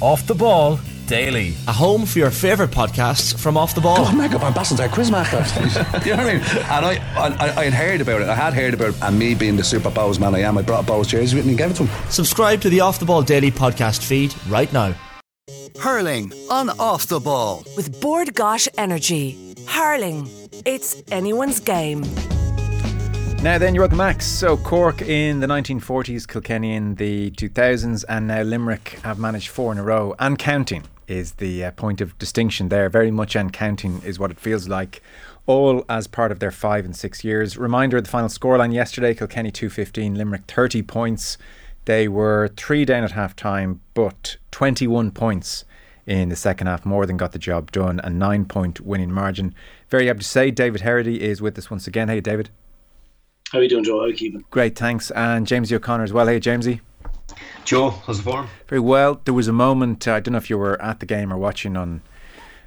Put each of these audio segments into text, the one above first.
Off the Ball Daily. A home for your favourite podcasts from Off the Ball. God, Mega Van Bassen's our quizmaster. you know what I mean? And I, I, I had heard about it. I had heard about it. And me being the super Bohs man I am, I brought a Bohs jersey with me and gave it to him. Subscribe to the Off the Ball Daily podcast feed right now. Hurling on Off the Ball. With Bord Gáis Energy. Hurling. It's anyone's game. Now then, you're welcome, Max. So Cork in the 1940s, Kilkenny in the 2000s, and now Limerick have managed four in a row and counting is the uh, point of distinction there. Very much and counting is what it feels like, all as part of their five and six years. Reminder of the final scoreline yesterday Kilkenny 215, Limerick 30 points. They were three down at half time, but 21 points in the second half, more than got the job done, a nine point winning margin. Very happy to say David Herity is with us once again. Hey, David. How are you doing, Joe? How are you keeping? Great, thanks. And Jamesie O'Connor as well. Hey, Jamesie. Joe, how's the form? Very well. There was a moment, uh, I don't know if you were at the game or watching on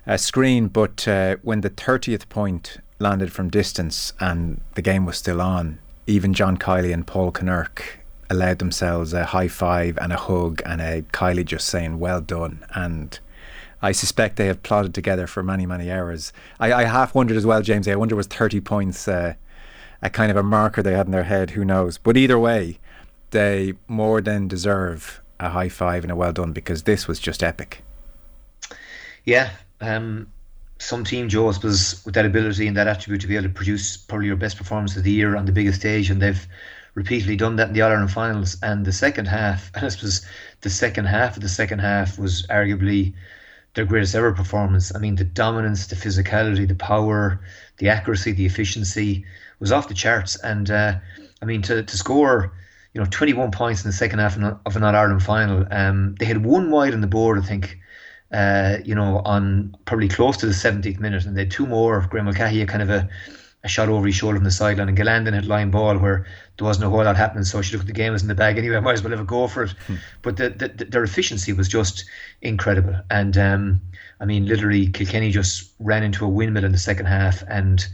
a screen, but uh, when the 30th point landed from distance and the game was still on, even John Kiely and Paul Kinnerk allowed themselves a high five and a hug and a Kiely just saying, well done. And I suspect they have plotted together for many, many hours. I, I half wondered as well, James, I wonder was 30 points uh, a kind of a marker they had in their head. Who knows? But either way, they more than deserve a high five and a well done because this was just epic. Yeah, um, some team, Joe, was with that ability and that attribute to be able to produce probably your best performance of the year on the biggest stage, and they've repeatedly done that in the All Ireland finals. And the second half, and this was the second half of the second half, was arguably their greatest ever performance. I mean, the dominance, the physicality, the power, the accuracy, the efficiency was off the charts. And uh, I mean, to, to score, you know, 21 points in the second half of an All Ireland final, um, they had one wide on the board, I think. Uh, you know, on probably close to the 70th minute, and they had two more. Graeme Mulcahy kind of a, a shot over his shoulder on the sideline, and Gillandon had line ball where there wasn't a whole lot happening. So she looked at the game as in the bag anyway. I might as well have a go for it. Hmm. But the, the, their efficiency was just incredible, and um, I mean, literally, Kilkenny just ran into a windmill in the second half, and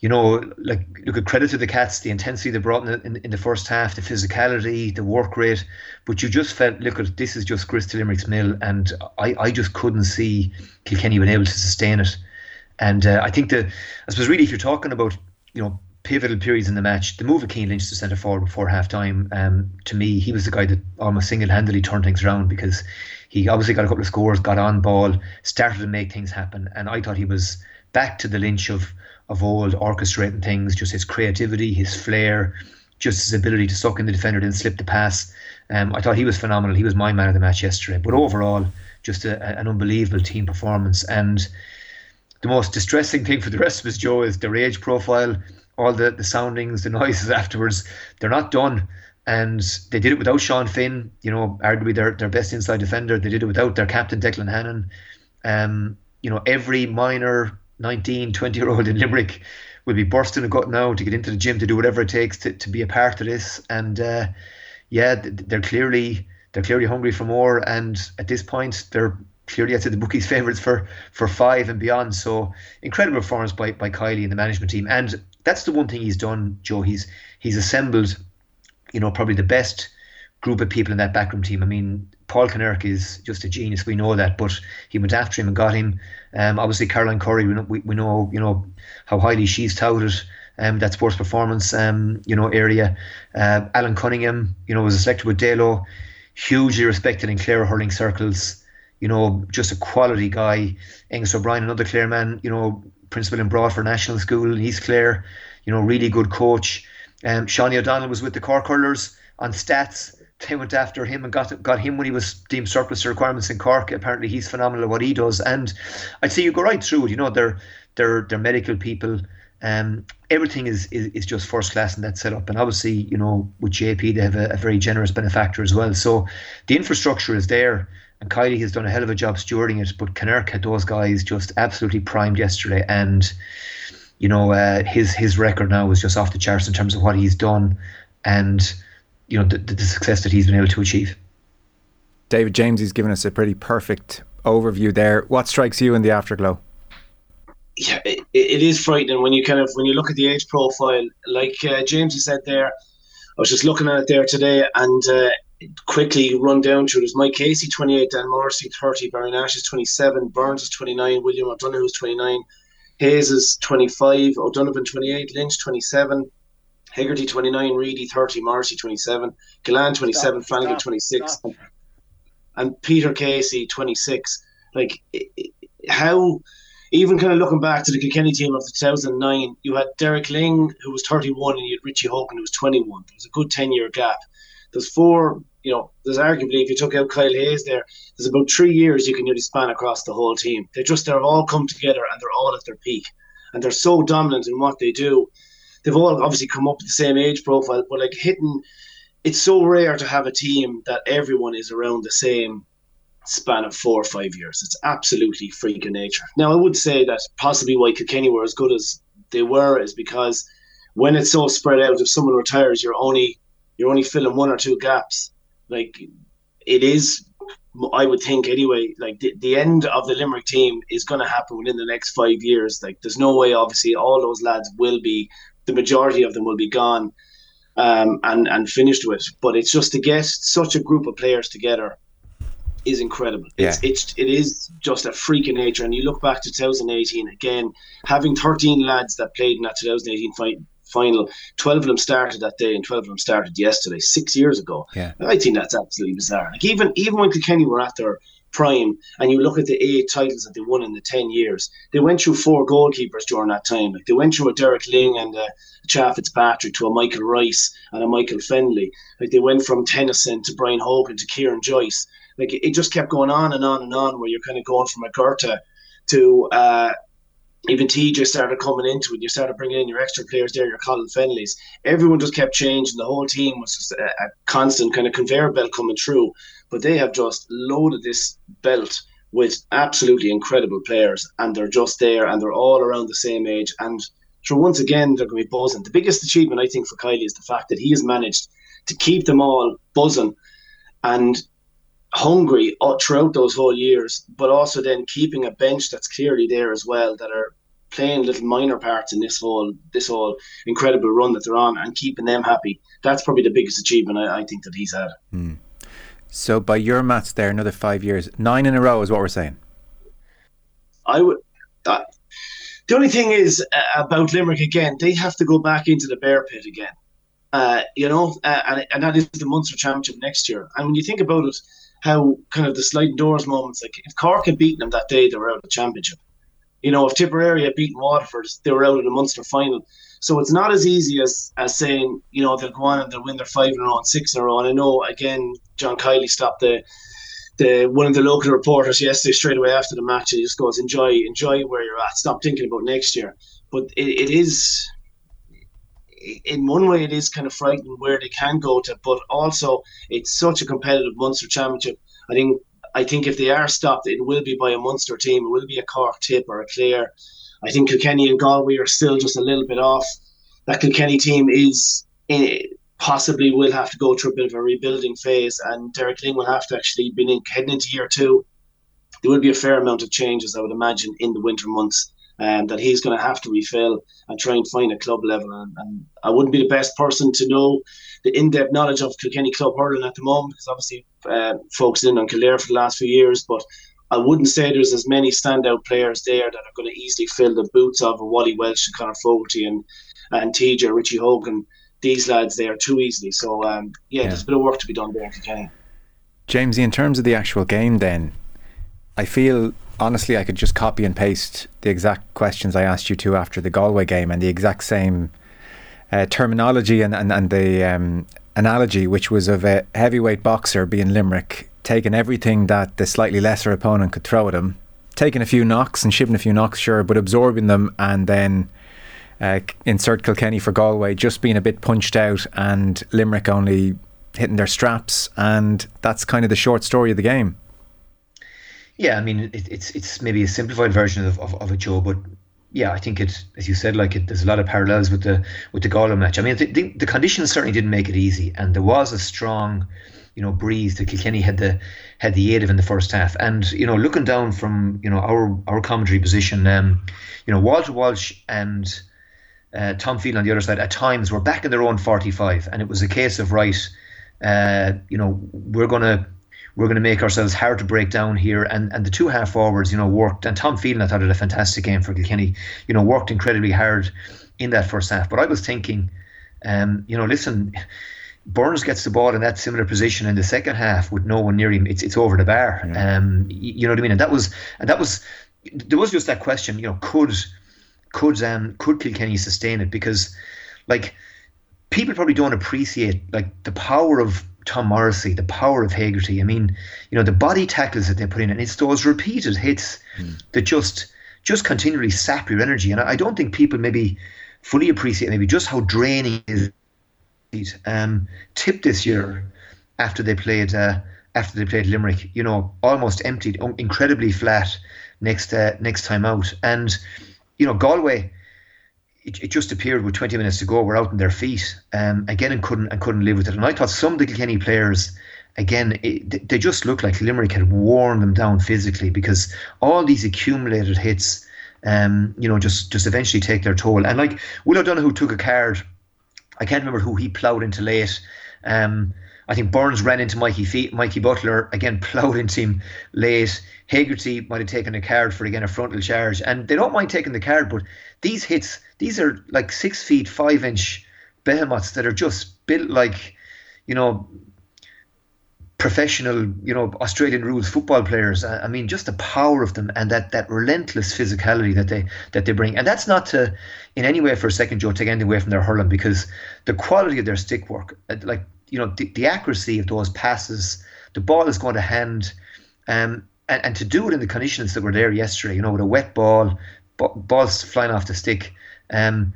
you know, like look at credit to the Cats, the intensity they brought in in, in, the first half, the physicality, the work rate. But you just felt, look at this is just Chris Limerick's mill, and I, I just couldn't see Kilkenny being able to sustain it. And uh, I think the, I suppose really, if you're talking about, you know, pivotal periods in the match, the move of Cian Lynch to centre forward before half time, um, to me, he was the guy that almost single handedly turned things around because he obviously got a couple of scores, got on ball, started to make things happen. And I thought he was back to the Lynch of of old, orchestrating things, just his creativity, his flair, just his ability to suck in the defender and slip the pass. Um, I thought he was phenomenal. He was my man of the match yesterday. But overall, just a, an unbelievable team performance. And the most distressing thing for the rest of us, Joe, is their age profile, all the, the soundings, the noises afterwards. They're not done. And they did it without Sean Finn, you know, arguably their, their best inside defender. They did it without their captain, Declan Hannon. Um, you know, every minor 19, 20 year old in Limerick will be bursting a gut now to get into the gym to do whatever it takes to, to be a part of this. And uh, yeah, they're clearly they're clearly hungry for more. And at this point, they're clearly I'd say the bookies' favourites for for five and beyond. So incredible performance by by Kiely and the management team. And that's the one thing he's done, Joe. He's he's assembled, you know, probably the best group of people in that backroom team. I mean, Paul Kinnerk is just a genius. We know that, but he went after him and got him. Um, obviously, Caroline Currid, we know, we, we know you know how highly she's touted. Um, that sports performance, um, you know, area. Uh, Alan Cunningham, you know, was a selected with Dalo, hugely respected in Clare hurling circles. You know, just a quality guy. Aonghus O'Brien, another Clare man, you know, principal in Broadford National School in East Clare. You know, really good coach. Um, Shawnee O'Donnell was with the Cork hurlers on stats they went after him and got got him when he was deemed surplus to requirements in Cork. Apparently, he's phenomenal at what he does. And I'd say you go right through it. You know, they're they're they're medical people. Um, everything is, is is just first class in that setup. And obviously, you know, with JP, they have a, a very generous benefactor as well. So the infrastructure is there. And Kiely has done a hell of a job stewarding it, but Kinnerk had those guys just absolutely primed yesterday, and you know uh, his his record now is just off the charts in terms of what he's done, and you know the, the success that he's been able to achieve. David James has given us a pretty perfect overview there. What strikes you in the afterglow? Yeah, it, it is frightening when you kind of when you look at the age profile. Like uh, James said there, I was just looking at it there today, and uh, quickly run down to it. There's Mike Casey, 28, Dan Morrissey, 30, Barry Nash is 27, Burns is 29, William O'Donoghue is 29, Hayes is 25, O'Donovan 28, Lynch 27, Hegarty 29, Reidy 30, Morrissey 27, Gillane 27, stop, Flanagan 26, stop. and Peter Casey 26. Like, how, even kind of looking back to the Kilkenny team of 2009, you had Derek Lyng, who was 31, and you had Richie Hogan, who was 21. There was a good 10 year gap. There's four, you know, there's arguably, if you took out Kyle Hayes there, there's about three years you can nearly span across the whole team. They just, they've all come together and they're all at their peak. And they're so dominant in what they do. They've all obviously come up with the same age profile, but like hitting, it's so rare to have a team that everyone is around the same span of four or five years. It's absolutely freaking nature. Now, I would say that possibly why Kilkenny were as good as they were is because when it's so spread out, if someone retires, you're only you're only filling one or two gaps. Like it is, I would think anyway. Like the, the end of the Limerick team is going to happen within the next five years. Like there's no way. Obviously, all those lads will be. The majority of them will be gone, um, and and finished with. But it's just to get such a group of players together is incredible. Yeah. It's, it's it is just a freak of nature. And you look back to 2018 again, having 13 lads that played in that 2018 fight, final. Twelve of them started that day, and twelve of them started yesterday, six years ago. Yeah, I think that's absolutely bizarre. Like even even when Kilkenny were at their prime, and you look at the eight titles that they won in the ten years, they went through four goalkeepers during that time. Like they went through a Derek Lyng and a Cha Fitzpatrick to a Michael Rice and a Michael Fennelly. Like they went from Tennyson to Brian Hogan to Kieran Joyce. Like it just kept going on and on and on, where you're kind of going from a Goethe to uh, even TJ started coming into it. You started bringing in your extra players there, your Colin Fennellys. Everyone just kept changing. The whole team was just a, a, constant kind of conveyor belt coming through. But they have just loaded this belt with absolutely incredible players, and they're just there, and they're all around the same age. And so once again, they're going to be buzzing. The biggest achievement I think for Kiely is the fact that he has managed to keep them all buzzing and hungry throughout those whole years, but also then keeping a bench that's clearly there as well that are playing little minor parts in this whole this whole incredible run that they're on and keeping them happy. That's probably the biggest achievement I, I think that he's had. Hmm. So by your maths, there another five years, nine in a row is what we're saying. I would. Uh, the only thing is uh, about Limerick again, they have to go back into the bear pit again. Uh, you know, uh, and, and that is the Munster Championship next year. And when you think about it, how kind of the sliding doors moments, like if Cork had beaten them that day, they were out of the championship. You know, if Tipperary had beaten Waterford, they were out of the Munster final. So it's not as easy as as saying, you know, they'll go on and they'll win their five in a row and six in a row. And I know again, John Kiely stopped the the one of the local reporters yesterday straight away after the match. He just goes, enjoy, enjoy where you're at. Stop thinking about next year. But it, it is in one way, it is kind of frightening where they can go to, but also it's such a competitive Munster Championship. I think I think if they are stopped, it will be by a Munster team. It will be a Cork tip or a Clare. I think Kilkenny and Galway are still just a little bit off. That Kilkenny team is in, possibly will have to go through a bit of a rebuilding phase, and Derek Lyng will have to actually be in, heading into year two. There will be a fair amount of changes, I would imagine, in the winter months um, that he's going to have to refill and try and find a club level. And, and, I wouldn't be the best person to know the in-depth knowledge of Kilkenny club hurling at the moment because obviously uh, focusing in on Kildare for the last few years, but. I wouldn't say there's as many standout players there that are going to easily fill the boots of Wally Walsh and Conor Fogarty and and TJ Richie Hogan. These lads there too easily. So um, yeah, yeah, there's a bit of work to be done there in Kilkenny. Jamesie, in terms of the actual game, then I feel honestly, I could just copy and paste the exact questions I asked you to after the Galway game and the exact same uh, terminology and, and, and the um, analogy, which was of a heavyweight boxer being Limerick, taking everything that the slightly lesser opponent could throw at him, taking a few knocks and shipping a few knocks, sure, but absorbing them and then. Uh, insert Kilkenny for Galway, just being a bit punched out, and Limerick only hitting their straps, and that's kind of the short story of the game. Yeah, I mean, it, it's it's maybe a simplified version of, of, of a Joe, but yeah, I think it, as you said, like it, there's a lot of parallels with the with the Galway match. I mean, the, the, the, conditions certainly didn't make it easy, and there was a strong, you know, breeze that Kilkenny had the had the aid of in the first half. And you know, looking down from you know our our commentary position, um, you know, Walter Walsh and uh, Tom Field on the other side at times were back in their own 45, and it was a case of right uh, you know, we're gonna we're going to make ourselves hard to break down here. And and the two half forwards, you know, worked. And Tom Phelan, I thought, had a fantastic game for Kilkenny. You know, worked incredibly hard in that first half. But I was thinking, um, you know, listen, Burns gets the ball in that similar position in the second half with no one near him. It's it's over the bar. Yeah. Um, you know what I mean? And that was and that was there was just that question. You know, could could um could Kilkenny sustain it? Because like people probably don't appreciate like the power of Tom Morrissey, the power of Hegarty. I mean, you know, the body tackles that they put in, and it's those repeated hits mm. that just just continually sap your energy. And I, I don't think people maybe fully appreciate maybe just how draining it is. Um, Tip this year after they played uh, after they played Limerick, you know, almost emptied, incredibly flat next uh, next time out, and you know Galway it, it just appeared with 20 minutes to go, we're out on their feet um, again and couldn't and couldn't live with it. And I thought some of the Kilkenny players, again, it, they just looked like Limerick had worn them down physically because all these accumulated hits, um, you know, just just eventually take their toll. And like Will O'Donoghue took a card, I can't remember who he ploughed into late. Um, I think Burns ran into Mikey Mikey Butler again, ploughed into him late. Hegarty might have taken a card for again a frontal charge, and they don't mind taking the card, but these hits, these are like six feet five inch behemoths that are just built like, you know, professional, you know, Australian rules football players. I mean, just the power of them and that that relentless physicality that they that they bring. And that's not to, in any way, for a second, Joe, take anything away from their hurling because the quality of their stick work, uh, like you know, the, the accuracy of those passes, the ball is going to hand. Um, and, and to do it in the conditions that were there yesterday, you know, with a wet ball, balls flying off the stick, um,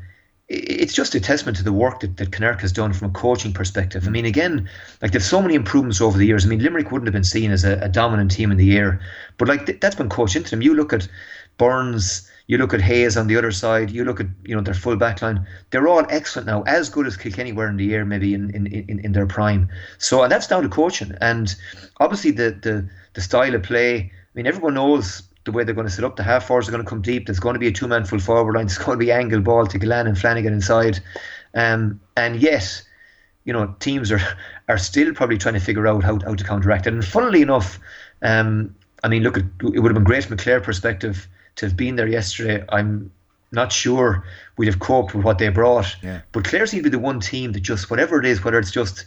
it's just a testament to the work that, that Kinnerk has done from a coaching perspective. I mean, again, like there's so many improvements over the years. I mean, Limerick wouldn't have been seen as a, a dominant team in the year, but like th- that's been coached into them. You look at Burns, you look at Hayes on the other side, you look at you know their full back line. They're all excellent now, as good as Kilkenny were in the year, maybe in, in, in, in their prime. So and that's down to coaching. And obviously the the the style of play. I mean, everyone knows the way they're going to set up. The half forwards are going to come deep. There's going to be a two man full forward line. There's going to be angle ball to Gillane and Flanagan inside. Um, and yet, you know, teams are are still probably trying to figure out how, how to counteract it. And funnily enough, um, I mean, look, at, it would have been great from a Clare perspective to have been there yesterday. I'm not sure we'd have coped with what they brought. Yeah. But Clare seem to be the one team that just, whatever it is, whether it's just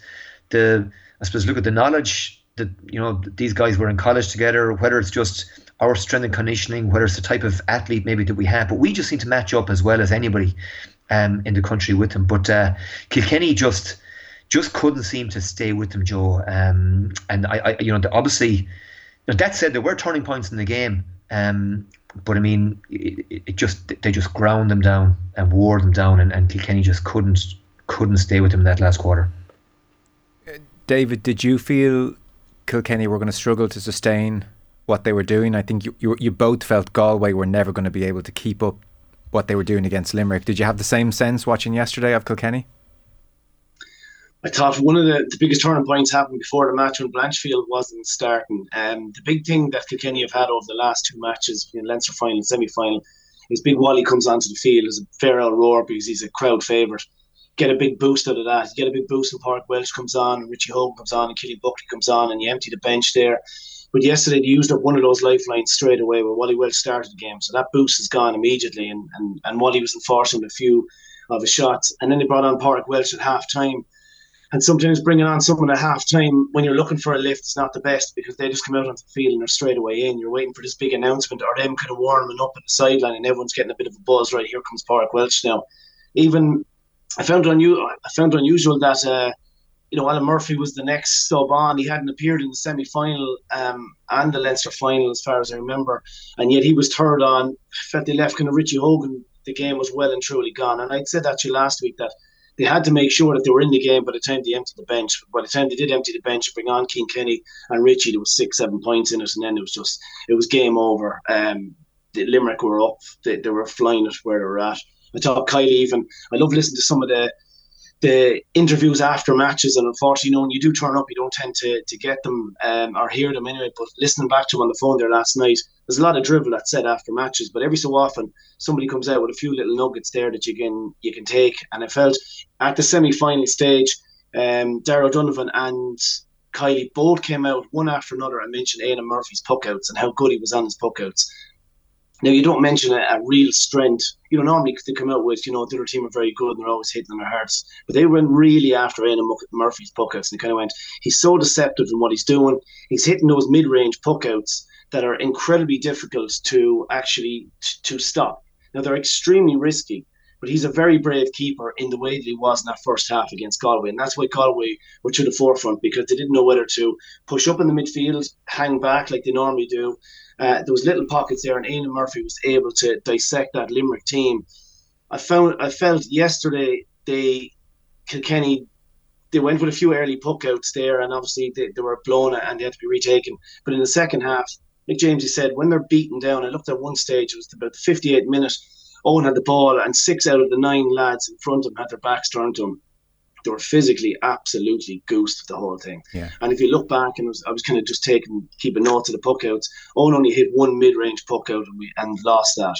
the, I suppose, look at the knowledge that you know these guys were in college together, whether it's just our strength and conditioning, whether it's the type of athlete maybe that we have, but we just seem to match up as well as anybody um, in the country with them. But uh, Kilkenny just just couldn't seem to stay with them, Joe. Um, and I, I, you know, obviously, that said, there were turning points in the game. Um, but I mean, it, it, just they just ground them down and wore them down, and, and Kilkenny just couldn't couldn't stay with them in that last quarter. David, did you feel Kilkenny were going to struggle to sustain what they were doing. I think you, you, you both felt Galway were never going to be able to keep up what they were doing against Limerick. Did you have the same sense watching yesterday of Kilkenny? I thought one of the, the biggest turning points happened before the match when Blanchfield wasn't starting. Um, the big thing that Kilkenny have had over the last two matches, in Leinster final and semi final, is Big Wally comes onto the field as a old roar because he's a crowd favourite. Get a big boost out of that. You get a big boost when Park Welsh comes on, and Richie Hogan comes on, and Killy Buckley comes on, and you empty the bench there. But yesterday they used up one of those lifelines straight away where Wally Walsh started the game. So that boost is gone immediately and, and, and Wally was enforcing a few of his shots. And then they brought on Park Welsh at half time. And sometimes bringing on someone at half time when you're looking for a lift is not the best because they just come out onto the field and they're straight away in. You're waiting for this big announcement or them kind of warming up at the sideline and everyone's getting a bit of a buzz. Right here comes Park Walsh now. Even I found it unusual. I found unusual that uh, you know, Alan Murphy was the next sub on. He hadn't appeared in the semi final um, and the Leinster final, as far as I remember. And yet he was third on. I felt they left kind of Richie Hogan. The game was well and truly gone. And I'd said that to you last week that they had to make sure that they were in the game by the time they emptied the bench. By the time they did empty the bench, bring on King Kenny and Richie, there was six, seven points in it, and then it was just it was game over. Um, the Limerick were up; they, they were flying it where they were at. I thought Kiely even. I love listening to some of the the interviews after matches, and unfortunately, you know, when you do turn up, you don't tend to, to get them um, or hear them anyway. But listening back to him on the phone there last night, there's a lot of drivel that's said after matches, but every so often somebody comes out with a few little nuggets there that you can you can take. And I felt at the semi final stage, um, Darragh O'Donovan and Kiely both came out one after another and mentioned Éanna Murphy's puckouts and how good he was on his puckouts. Now you don't mention a, a, real strength. You know normally they come out with you know the other team are very good and they're always hitting their hearts, but they went really after Éanna Murphy's puckouts and they kind of went. He's so deceptive in what he's doing. He's hitting those mid-range puckouts that are incredibly difficult to actually t- to stop. Now they're extremely risky, but he's a very brave keeper in the way that he was in that first half against Galway. And that's why Galway were to the forefront because they didn't know whether to push up in the midfield, hang back like they normally do. Uh, there was little pockets there, and Éanna Murphy was able to dissect that Limerick team. I found I felt yesterday they Kilkenny they went with a few early puckouts there, and obviously they, they were blown and they had to be retaken. But in the second half, like James said, when they're beaten down, I looked at one stage, it was about the 58th minute Eoin had the ball, and six out of the nine lads in front of him had their backs turned to him. They were physically absolutely goosed the whole thing. Yeah. And if you look back, and was, I was kind of just taking keeping notes of the puck outs. Eoin only hit one mid range puck out and, we, and lost that.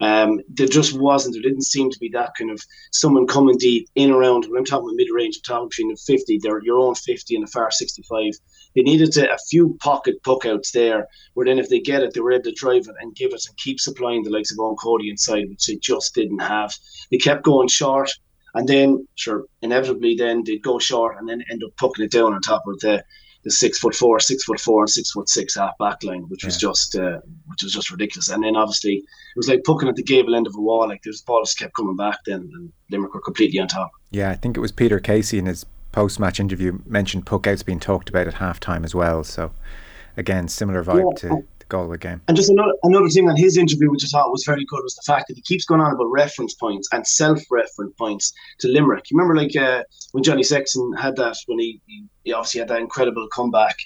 Um, there just wasn't. There didn't seem to be that kind of someone coming deep in around. When I'm talking about mid range, I'm talking between the 50, they're your own 50 and the far 65. They needed to, a few pocket puck outs there, where then if they get it, they were able to drive it and give it and keep supplying the likes of Eoin Cody inside, which they just didn't have. They kept going short, and then sure, inevitably, then they'd go short and then end up pucking it down on top of the the six foot four, six foot four, and six foot six half back line, which was just uh, which was just ridiculous. And then obviously it was like poking at the gable end of a wall. Like the ball just kept coming back. Then and Limerick were completely on top. Yeah, I think it was Peter Casey in his post match interview mentioned puck outs being talked about at half time as well. So again, similar vibe yeah. to the Galway game. And just another another thing on his interview, which I thought was very good, was the fact that he keeps going on about reference points and self-reference points to Limerick. You remember, like uh, when Johnny Sexton had that when he, he obviously had that incredible comeback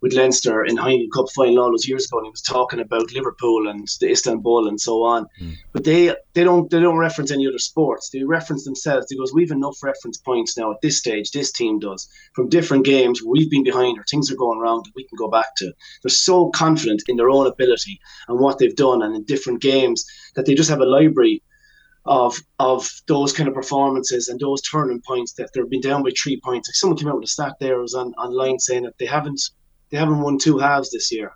with Leinster in Heineken Cup final all those years ago, and he was talking about Liverpool and the Istanbul and so on. Mm. But they they don't they don't reference any other sports. They reference themselves. He goes, we've enough reference points now at this stage. This team does from different games we've been behind or things are going wrong that we can go back to. They're so confident in their own ability and what they've done, and in different games that they just have a library of of those kind of performances and those turning points that they've been down by three points. Like someone came out with a stat there was on online saying that they haven't they haven't won two halves this year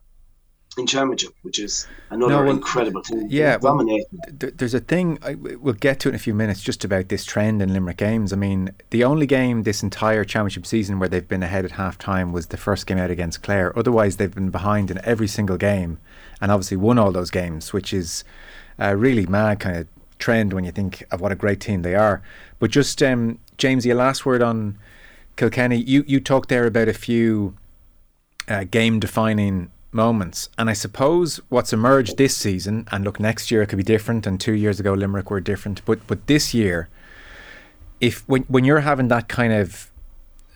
in championship, which is another no, well, incredible thing. Yeah, well, there's a thing I, we'll get to in a few minutes just about this trend in Limerick games. I mean, the only game this entire championship season where they've been ahead at half time was the first game out against Clare. Otherwise, they've been behind in every single game, and obviously won all those games, which is a really mad kind of trend when you think of what a great team they are. But just um, James, your last word on Kilkenny. You you talked there about a few uh, game defining moments. And I suppose what's emerged this season, and look, next year it could be different, and two years ago Limerick were different, but but this year, if when when you're having that kind of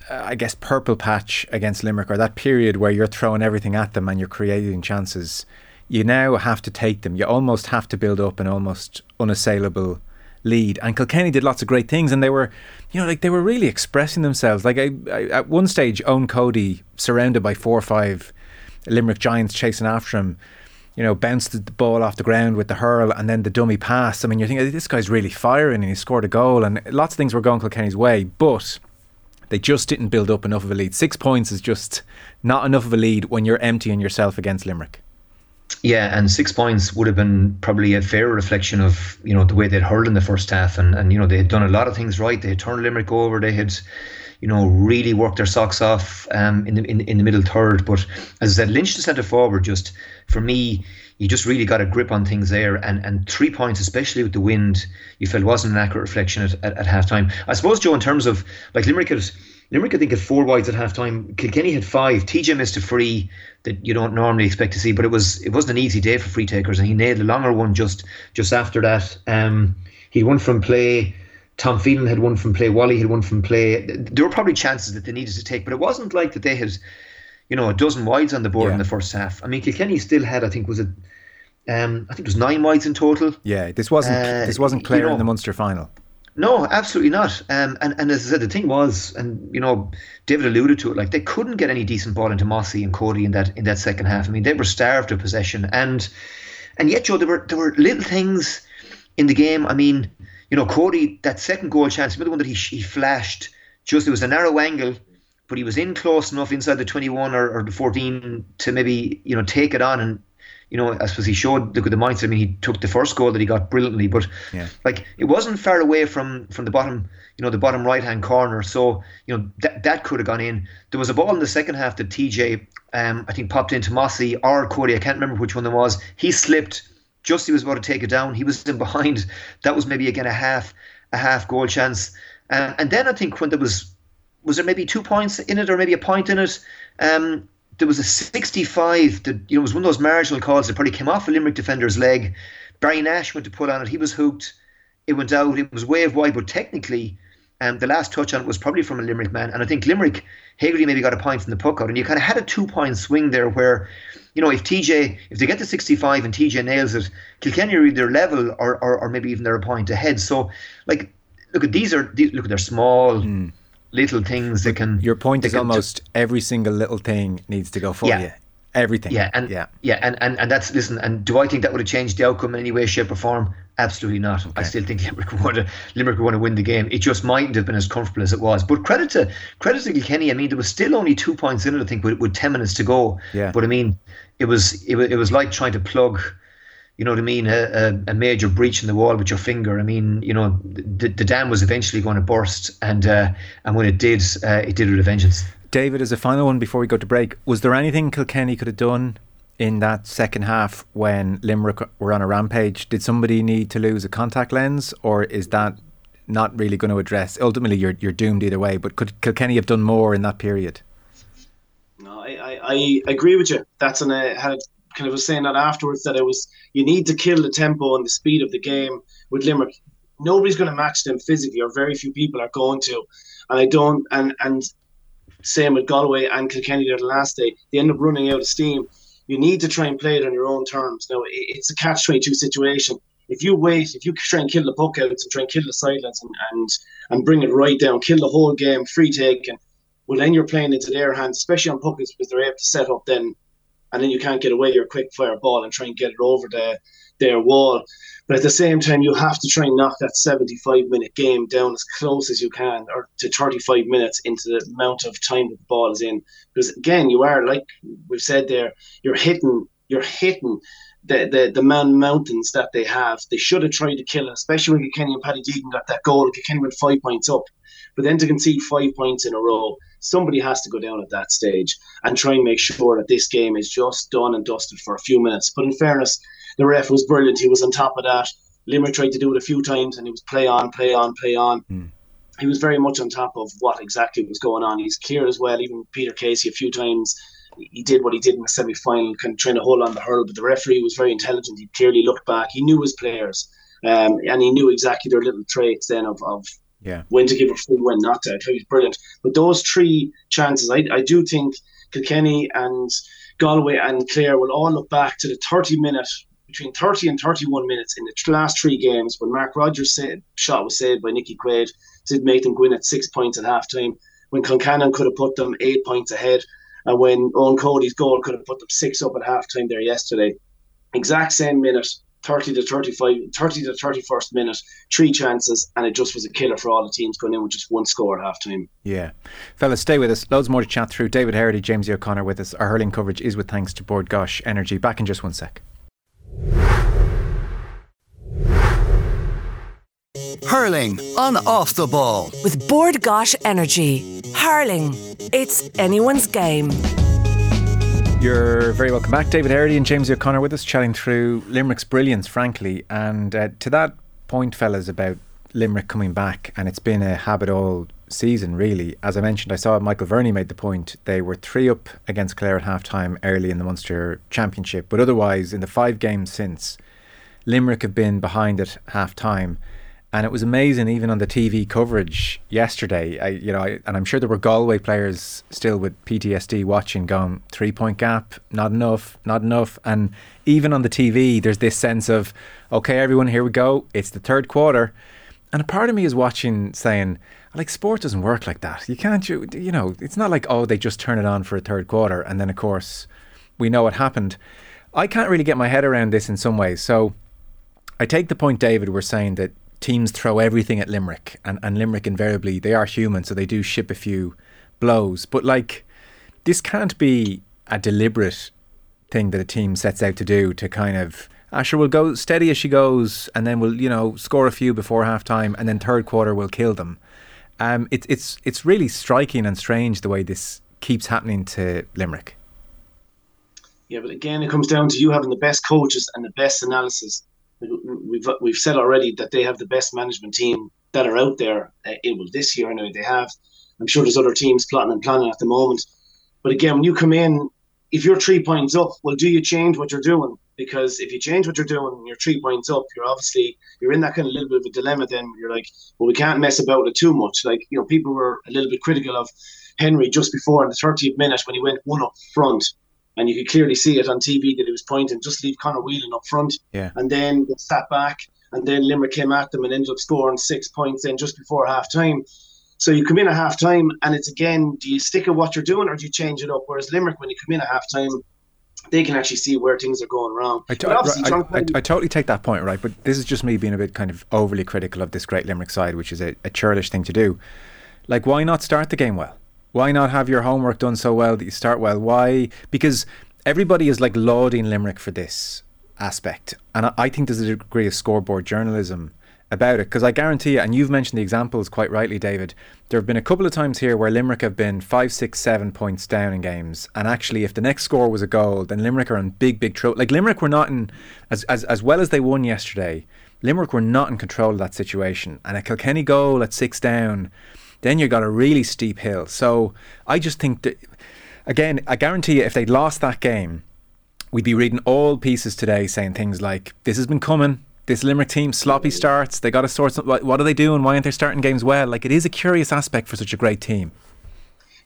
uh, I guess purple patch against Limerick or that period where you're throwing everything at them and you're creating chances, you now have to take them. You almost have to build up an almost unassailable lead. And Kilkenny did lots of great things, and they were, you know, like they were really expressing themselves. Like I, I, at one stage, Eoin Cody, surrounded by four or five Limerick Giants chasing after him, you know, bounced the ball off the ground with the hurl and then the dummy pass. I mean, you're thinking this guy's really firing, and he scored a goal, and lots of things were going Kilkenny's way, but. They just didn't build up enough of a lead. Six points is just not enough of a lead when you're emptying yourself against Limerick. Yeah, and six points would have been probably a fair reflection of you know the way they'd hurled in the first half, and and you know they had done a lot of things right. They had turned Limerick over. They had, you know, really worked their socks off um, in the in, in the middle third. But as I said, Lynch the centre forward, just for me, you just really got a grip on things there. And and three points, especially with the wind, you felt wasn't an accurate reflection at, at, at. I suppose, Joe, in terms of like Limerick had Limerick, I think, had four wides at half time. Kilkenny had five. TJ missed a free that you don't normally expect to see, but it was it wasn't an easy day for free takers, and he nailed a longer one just just after that. Um, he won from play. Tom Phelan had one from play. Wally had one from play. There were probably chances that they needed to take, but it wasn't like that they had, you know, a dozen wides on the board yeah. in the first half. I mean, Kilkenny still had, I think, was it, um, I think it was nine wides in total. Yeah, this wasn't uh, this wasn't Clare you know, in the Munster final. No, absolutely not. Um, and and as I said, the thing was, and you know, David alluded to it, like they couldn't get any decent ball into Mossy and Cody in that in that second half. I mean, they were starved of possession, and and yet, Joe, there were there were little things in the game. I mean, you know, Cody that second goal chance, the one that he he flashed just it was a narrow angle, but he was in close enough inside the 21 or, or the 14 to maybe you know take it on and you know, I suppose he showed look at the mindset. I mean, he took the first goal that he got brilliantly, but yeah. like it wasn't far away from from the bottom, you know, the bottom right hand corner. So you know that that could have gone in. There was a ball in the second half that TJ, um, I think, popped into Mossy or Cody. I can't remember which one there was. He slipped just he was about to take it down. He was in behind. That was maybe again a half a half goal chance. Um, and then I think when there was was there maybe two points in it or maybe a point in it. Um, there was a 65 that you know was one of those marginal calls that probably came off a Limerick defender's leg. Barry Nash went to put on it. He was hooked. It went out. It was waved wide, but technically, um, the last touch on it was probably from a Limerick man. And I think Limerick, Hegarty maybe got a point from the puck out. And you kind of had a two point swing there where, you know, if TJ, if they get to 65 and TJ nails it, Kilkenny are either level or, or, or maybe even they're a point ahead. So, like, look at these are, these, look, they're small. Mm little things that can. Your point is almost every single little thing needs to go for yeah. you. Everything. Yeah, and yeah, yeah, and, and and that's listen. And do I think that would have changed the outcome in any way, shape, or form? Absolutely not. Okay. I still think Limerick would want to Limerick would want to win the game. It just mightn't have been as comfortable as it was. But credit to credit to Kilkenny. I mean, there was still only two points in it. I think with, with ten minutes to go. Yeah. But I mean, it was it was, it was like trying to plug you know what I mean, a, a, a, major breach in the wall with your finger. I mean, you know, the, the dam was eventually going to burst, and uh, and when it did, uh, it did with a vengeance. David, as a final one before we go to break, was there anything Kilkenny could have done in that second half when Limerick were on a rampage? Did somebody need to lose a contact lens, or is that not really going to address? Ultimately, you're you're doomed either way. But could Kilkenny have done more in that period? No, I, I, I agree with you. That's an uh, had kind of was saying that afterwards that it was you need to kill the tempo and the speed of the game with Limerick. Nobody's going to match them physically, or very few people are going to. And I don't. And and same with Galway and Kilkenny there the last day. They end up running out of steam. You need to try and play it on your own terms. Now it's a catch twenty two situation. If you wait, if you try and kill the puck outs and try and kill the sidelines and, and and bring it right down, kill the whole game, free take, and well then you're playing into their hands, especially on puckets because they're able to set up then and then you can't get away your quick fire ball and try and get it over the their wall. But at the same time, you have to try and knock that 75 minute game down as close as you can, or to 35 minutes into the amount of time that the ball is in. Because again, you are like we've said there, you're hitting, you're hitting the, the, the man mountains that they have. They should have tried to kill it, especially when Kenny and Paddy Deegan got that goal. Kenny went five points up. But then to concede five points in a row, somebody has to go down at that stage and try and make sure that this game is just done and dusted for a few minutes. But in fairness, the ref was brilliant. He was on top of that. Limerick tried to do it a few times and he was play on, play on, play on. Mm. He was very much on top of what exactly was going on. He's clear as well. Even Peter Casey a few times he did what he did in the semi final, kind of trying to hold on the hurl. But the referee was very intelligent. He clearly looked back. He knew his players, um, and he knew exactly their little traits then of, of yeah. when to give a free, when not to. I brilliant. But those three chances, I, I do think Kilkenny and Galway and Clare will all look back to the 30 minute, between 30 and 31 minutes in the last three games when Mark Rodgers' said, shot was saved by Nicky Quaid, did make them go in at six points at half time. When Concannon could have put them eight points ahead, and when Eoin Cody's goal could have put them six up at half time there yesterday. Exact same minute 30 to 35, 30 to 31st minute, three chances, and it just was a killer for all the teams going in with just one score at half time. Yeah. Fellas, stay with us. Loads more to chat through. David Herity, James O'Connor with us. Our hurling coverage is with thanks to Bord Gáis Energy. Back in just one sec. Hurling on off the ball. With Bord Gáis Energy. Hurling. It's anyone's game. You're very welcome back. David Herity and James O'Connor with us, chatting through Limerick's brilliance, frankly. And uh, to that point, fellas, about Limerick coming back, and it's been a habit all season, really. As I mentioned, I saw Michael Verney made the point. They were three up against Clare at half time early in the Munster Championship, but otherwise, in the five games since, Limerick have been behind at half time and it was amazing even on the TV coverage yesterday. I, you know, I, and I'm sure there were Galway players still with PTSD watching, going three point gap, not enough, not enough, and even on the TV, there's this sense of, okay, everyone, here we go, it's the third quarter, and a part of me is watching, saying, like, sport doesn't work like that. You can't, you, you know, it's not like oh, they just turn it on for a third quarter, and then of course, we know what happened. I can't really get my head around this in some ways, so. I take the point, David, we're saying that teams throw everything at Limerick, and, and Limerick invariably they are human, so they do ship a few blows. But like, this can't be a deliberate thing that a team sets out to do to kind of. Asher will go steady as she goes, and then we'll you know score a few before half time, and then third quarter we'll kill them. Um, it's it's it's really striking and strange the way this keeps happening to Limerick. Yeah, but again, it comes down to you having the best coaches and the best analysis. We've we've said already that they have the best management team that are out there. Uh, well, this year anyway, they have. I'm sure there's other teams plotting and planning at the moment. But again, when you come in, if you're three points up, well, do you change what you're doing? Because if you change what you're doing and you're three points up, you're obviously you're in that kind of little bit of a dilemma. Then you're like, well, we can't mess about it too much. Like you know, people were a little bit critical of Henry just before in the 30th minute when he went one up front and you could clearly see it on TV that he was pointing, just leave Conor Whelan up front, yeah. and then get sat back, and then Limerick came at them and ended up scoring six points then just before half time. So you come in at half time, and it's again, do you stick at what you're doing or do you change it up? Whereas Limerick, when you come in at half time, they can actually see where things are going wrong. I, to- I, I, I, totally take that point, right? But this is just me being a bit kind of overly critical of this great Limerick side, which is a, a churlish thing to do. Like, why not start the game well? Why not have your homework done so well that you start well? Why? Because everybody is like lauding Limerick for this aspect, and I, I think there's a degree of scoreboard journalism about it because I guarantee you, and you've mentioned the examples quite rightly, David. There have been a couple of times here where Limerick have been five, six, seven points down in games, and actually, if the next score was a goal, then Limerick are in big, big trouble. Like Limerick were not in as as as well as they won yesterday. Limerick were not in control of that situation, and a Kilkenny goal at six down then you've got a really steep hill. So I just think that, again, I guarantee you, if they'd lost that game, we'd be reading all pieces today saying things like, this has been coming. This Limerick team, sloppy starts. They got to sort something. What are they doing? Why aren't they starting games well? Like, it is a curious aspect for such a great team.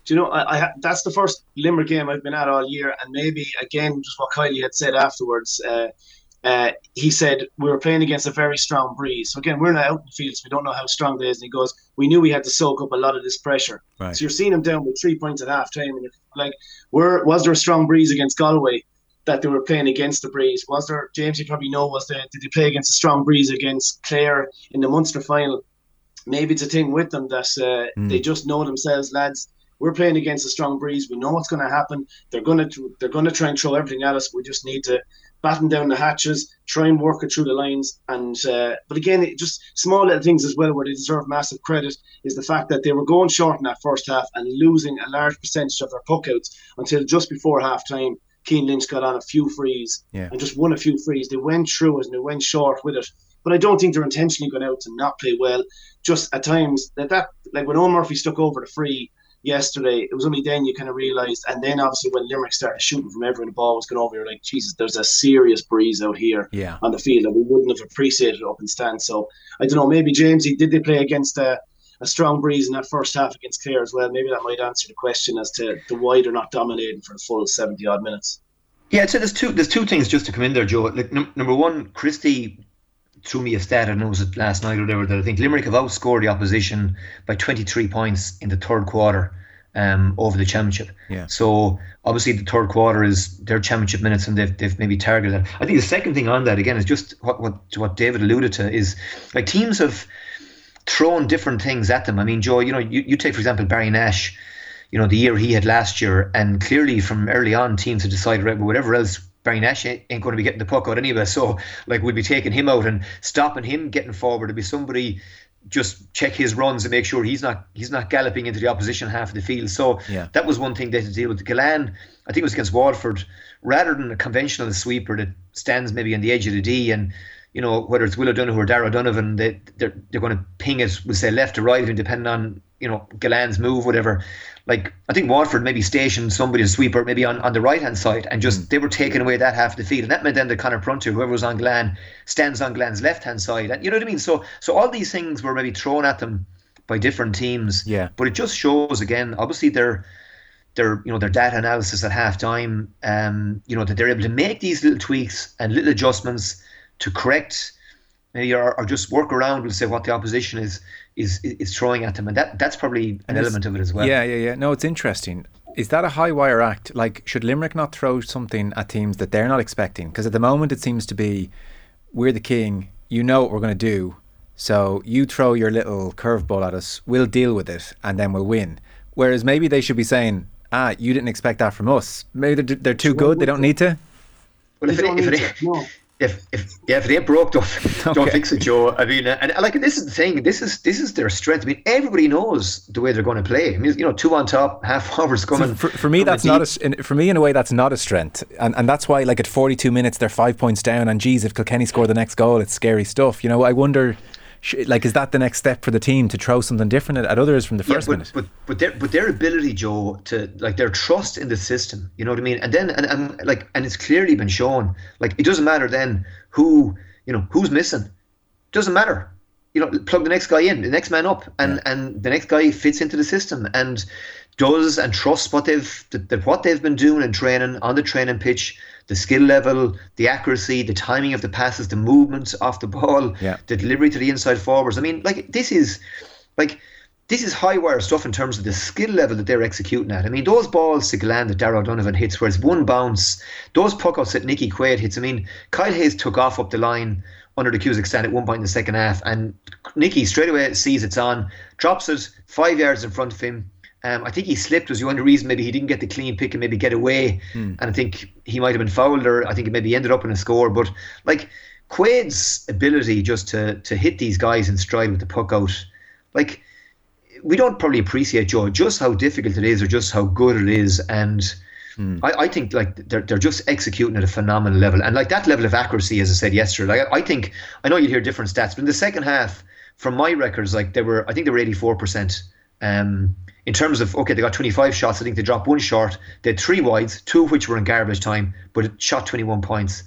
Do you know, I, I that's the first Limerick game I've been at all year. And maybe, again, just what Kiely had said afterwards, uh, uh, he said we were playing against a very strong breeze. So again, we're not out in the fields. We don't know how strong it is. And he goes, we knew we had to soak up a lot of this pressure. Right. So you're seeing him down with three points at half time, and like, where was there a strong breeze against Galway that they were playing against the breeze? Was there, James? You probably know, was there? Did they play against a strong breeze against Clare in the Munster final? Maybe it's a thing with them that uh, mm. they just know themselves, lads we're playing against a strong breeze. We know what's going to happen. They're going to they're going to try and throw everything at us. We just need to batten down the hatches, try and work it through the lines. And uh, but again, it just small little things as well where they deserve massive credit is the fact that they were going short in that first half and losing a large percentage of their puckouts until just before half time. Cian Lynch got on a few frees yeah. and just won a few frees. They went through it and they went short with it. But I don't think they're intentionally going out to not play well. Just at times that that like when Eoin Murphy stuck over the free yesterday, it was only then you kind of realised, and then obviously when Limerick started shooting from everywhere the ball was going over, you're like, Jesus, there's a serious breeze out here yeah. on the field, and we wouldn't have appreciated it up in stand. So I don't know, maybe Jamesie, did they play against a, a strong breeze in that first half against Clare as well? Maybe that might answer the question as to the why they're not dominating for the full seventy odd minutes. Yeah, so there's two there's two things just to come in there, Joe. Like num- number one, Christie threw me a stat, I know it was last night or whatever, that I think Limerick have outscored the opposition by 23 points in the third quarter um, over the championship. Yeah. So obviously the third quarter is their championship minutes, and they've, they've maybe targeted that. I think the second thing on that again is just what what what David alluded to is like teams have thrown different things at them. I mean, Joe, you know, you, you take for example Barry Nash. You know the year he had last year, and clearly from early on, teams had decided, right, whatever else Barry Nash eh? ain't going to be getting the puck out anyway. So, like, we'd be taking him out and stopping him getting forward. to be somebody just check his runs and make sure he's not he's not galloping into the opposition half of the field. So yeah. that was one thing they had to deal with. Gillane, I think it was against Waterford, rather than a conventional sweeper that stands maybe on the edge of the D and you know whether it's Will O'Donoghue or Darragh Donovan, they they're they're going to ping it, we'll say left or right, and depending on you know Gillane's move, whatever. Like I think Waterford maybe stationed somebody to sweeper maybe on, on the right hand side and just mm. they were taking away that half of the field. And that meant then that Conor Prunty, whoever was on Gillane, stands on Gillane's left hand side. And you know what I mean? So so all these things were maybe thrown at them by different teams. Yeah. But it just shows again, obviously their their you know their data analysis at half time, um, you know, that they're able to make these little tweaks and little adjustments to correct maybe or, or just work around and say what the opposition is is is throwing at them, and that that's probably an element of it as well. Yeah, yeah, yeah. No, it's interesting. Is that a high wire act? Like, should Limerick not throw something at teams that they're not expecting? Because at the moment, it seems to be we're the king. You know what we're going to do. So you throw your little curveball at us, we'll deal with it, and then we'll win. Whereas maybe they should be saying, ah, you didn't expect that from us. Maybe they're, they're too good. They don't need to. Well, if it, if, it, no. If, if yeah, if they broke, don't, okay. don't fix it, Joe. I mean, uh, and uh, like this is the thing. This is this is their strength. I mean, everybody knows the way they're going to play. I mean, you know, two on top, half forwards coming. So for, for me, that's not a, for me in a way that's not a strength, and and that's why like at 42 minutes they're five points down. And geez, if Kilkenny score the next goal, it's scary stuff. You know, I wonder like is that the next step for the team to throw something different at, at others from the first yeah, but, minute? But but their but their ability, Joe, to like their trust in the system, you know what I mean? And then and, and like and it's clearly been shown. Like it doesn't matter then who you know who's missing. Doesn't matter. You know, plug the next guy in, the next man up, and yeah. and the next guy fits into the system and does and trusts what they've that what they've been doing in training on the training pitch the skill level, the accuracy, the timing of the passes, the movements off the ball, yeah. the delivery to the inside forwards. I mean, like this is like this is high wire stuff in terms of the skill level that they're executing at. I mean, those balls to Gillane that Darragh O'Donovan hits, where it's one bounce, those puckouts that Nicky Quaid hits. I mean, Kyle Hayes took off up the line under the Cusack stand at one point in the second half, and Nicky straight away sees it's on, drops it five yards in front of him, um, I think he slipped was the only reason maybe he didn't get the clean pick and maybe get away. Mm. And I think he might have been fouled or I think it maybe ended up in a score. But like Quaid's ability just to to hit these guys in stride with the puck out, like we don't probably appreciate Joe just how difficult it is or just how good it is. And mm. I, I think like they're they're just executing at a phenomenal level. And like that level of accuracy, as I said yesterday, like I think I know you hear different stats, but in the second half, from my records, like they were I think they were eighty four percent. Um, in terms of okay, they got 25 shots. I think they dropped one short. They had three wides, two of which were in garbage time, but it shot 21 points.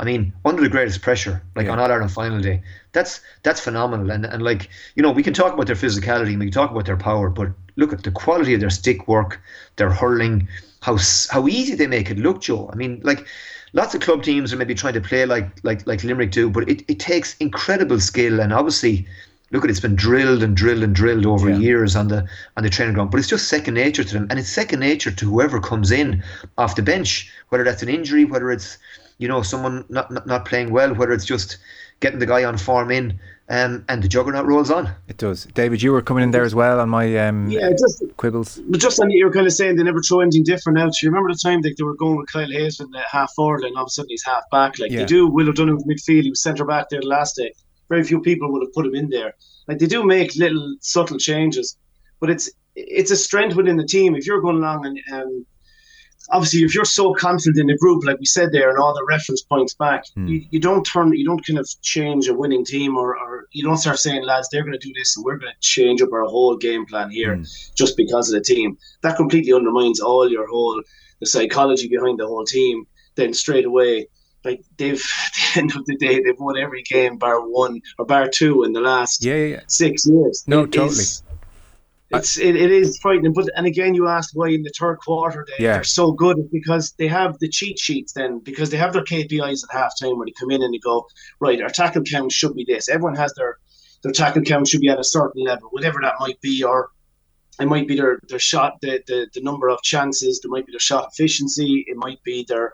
I mean, under the greatest pressure, like Yeah. on All Ireland final day, that's that's phenomenal. And and like you know, we can talk about their physicality and we can talk about their power, but look at the quality of their stick work, their hurling, how how easy they make it look, Joe. I mean, like lots of club teams are maybe trying to play like like like Limerick do, but it, it takes incredible skill and obviously. Look at it, it's been drilled and drilled and drilled over Yeah. years on the on the training ground, but it's just second nature to them, and it's second nature to whoever comes in off the bench, whether that's an injury, whether it's you know someone not not, not playing well, whether it's just getting the guy on form in, um, and the juggernaut rolls on. It does. David, you were coming in there as well on my um, Yeah, just quibbles. but just on you were kind of saying they never throw anything different out. You remember the time that they were going with Kyle Hayes in the half forward and all of a sudden he's half back. Like Yeah. they do, Will have done it with midfield. He was centre back there the last day. Very few people would have put him in there. Like they do make little subtle changes, but it's it's a strength within the team. If you're going along and um, obviously if you're so confident in the group, like we said there, and all the reference points back, you, you don't turn, you don't kind of change a winning team, or, or you don't start saying, lads, they're going to do this, and we're going to change up our whole game plan here just because of the team. That completely undermines all your whole the psychology behind the whole team. Then straight away, like they've at the end of the day, they've won every game bar one or bar two in the last Yeah, yeah, yeah. six years. No, It totally. is- it's it, it is frightening, but and again, you asked why in the third quarter they, Yeah. they're so good It's because they have the cheat sheets. Then because they have their KPIs at halftime where they come in and they go right, our tackle count should be this. Everyone has their their tackle count should be at a certain level, whatever that might be, or it might be their their shot, the the, the number of chances, there might be their shot efficiency, it might be their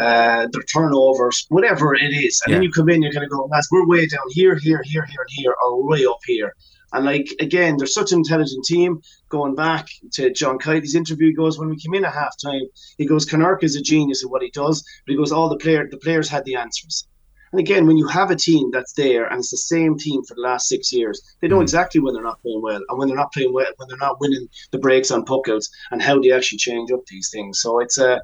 uh, their turnovers, whatever it is. And then you come in, you're going to go, lads, we're way down here, here, here, here, and here, or way up here. And like again, they're such an intelligent team. Going back to John Kiely's interview, goes, when we came in at halftime, he goes, Kinnerk is a genius at what he does, but he goes, all the player the players had the answers. And again, when you have a team that's there and it's the same team for the last six years, they know exactly when they're not playing well and when they're not playing well, when they're not winning the breaks on puckouts and how they actually change up these things. So it's a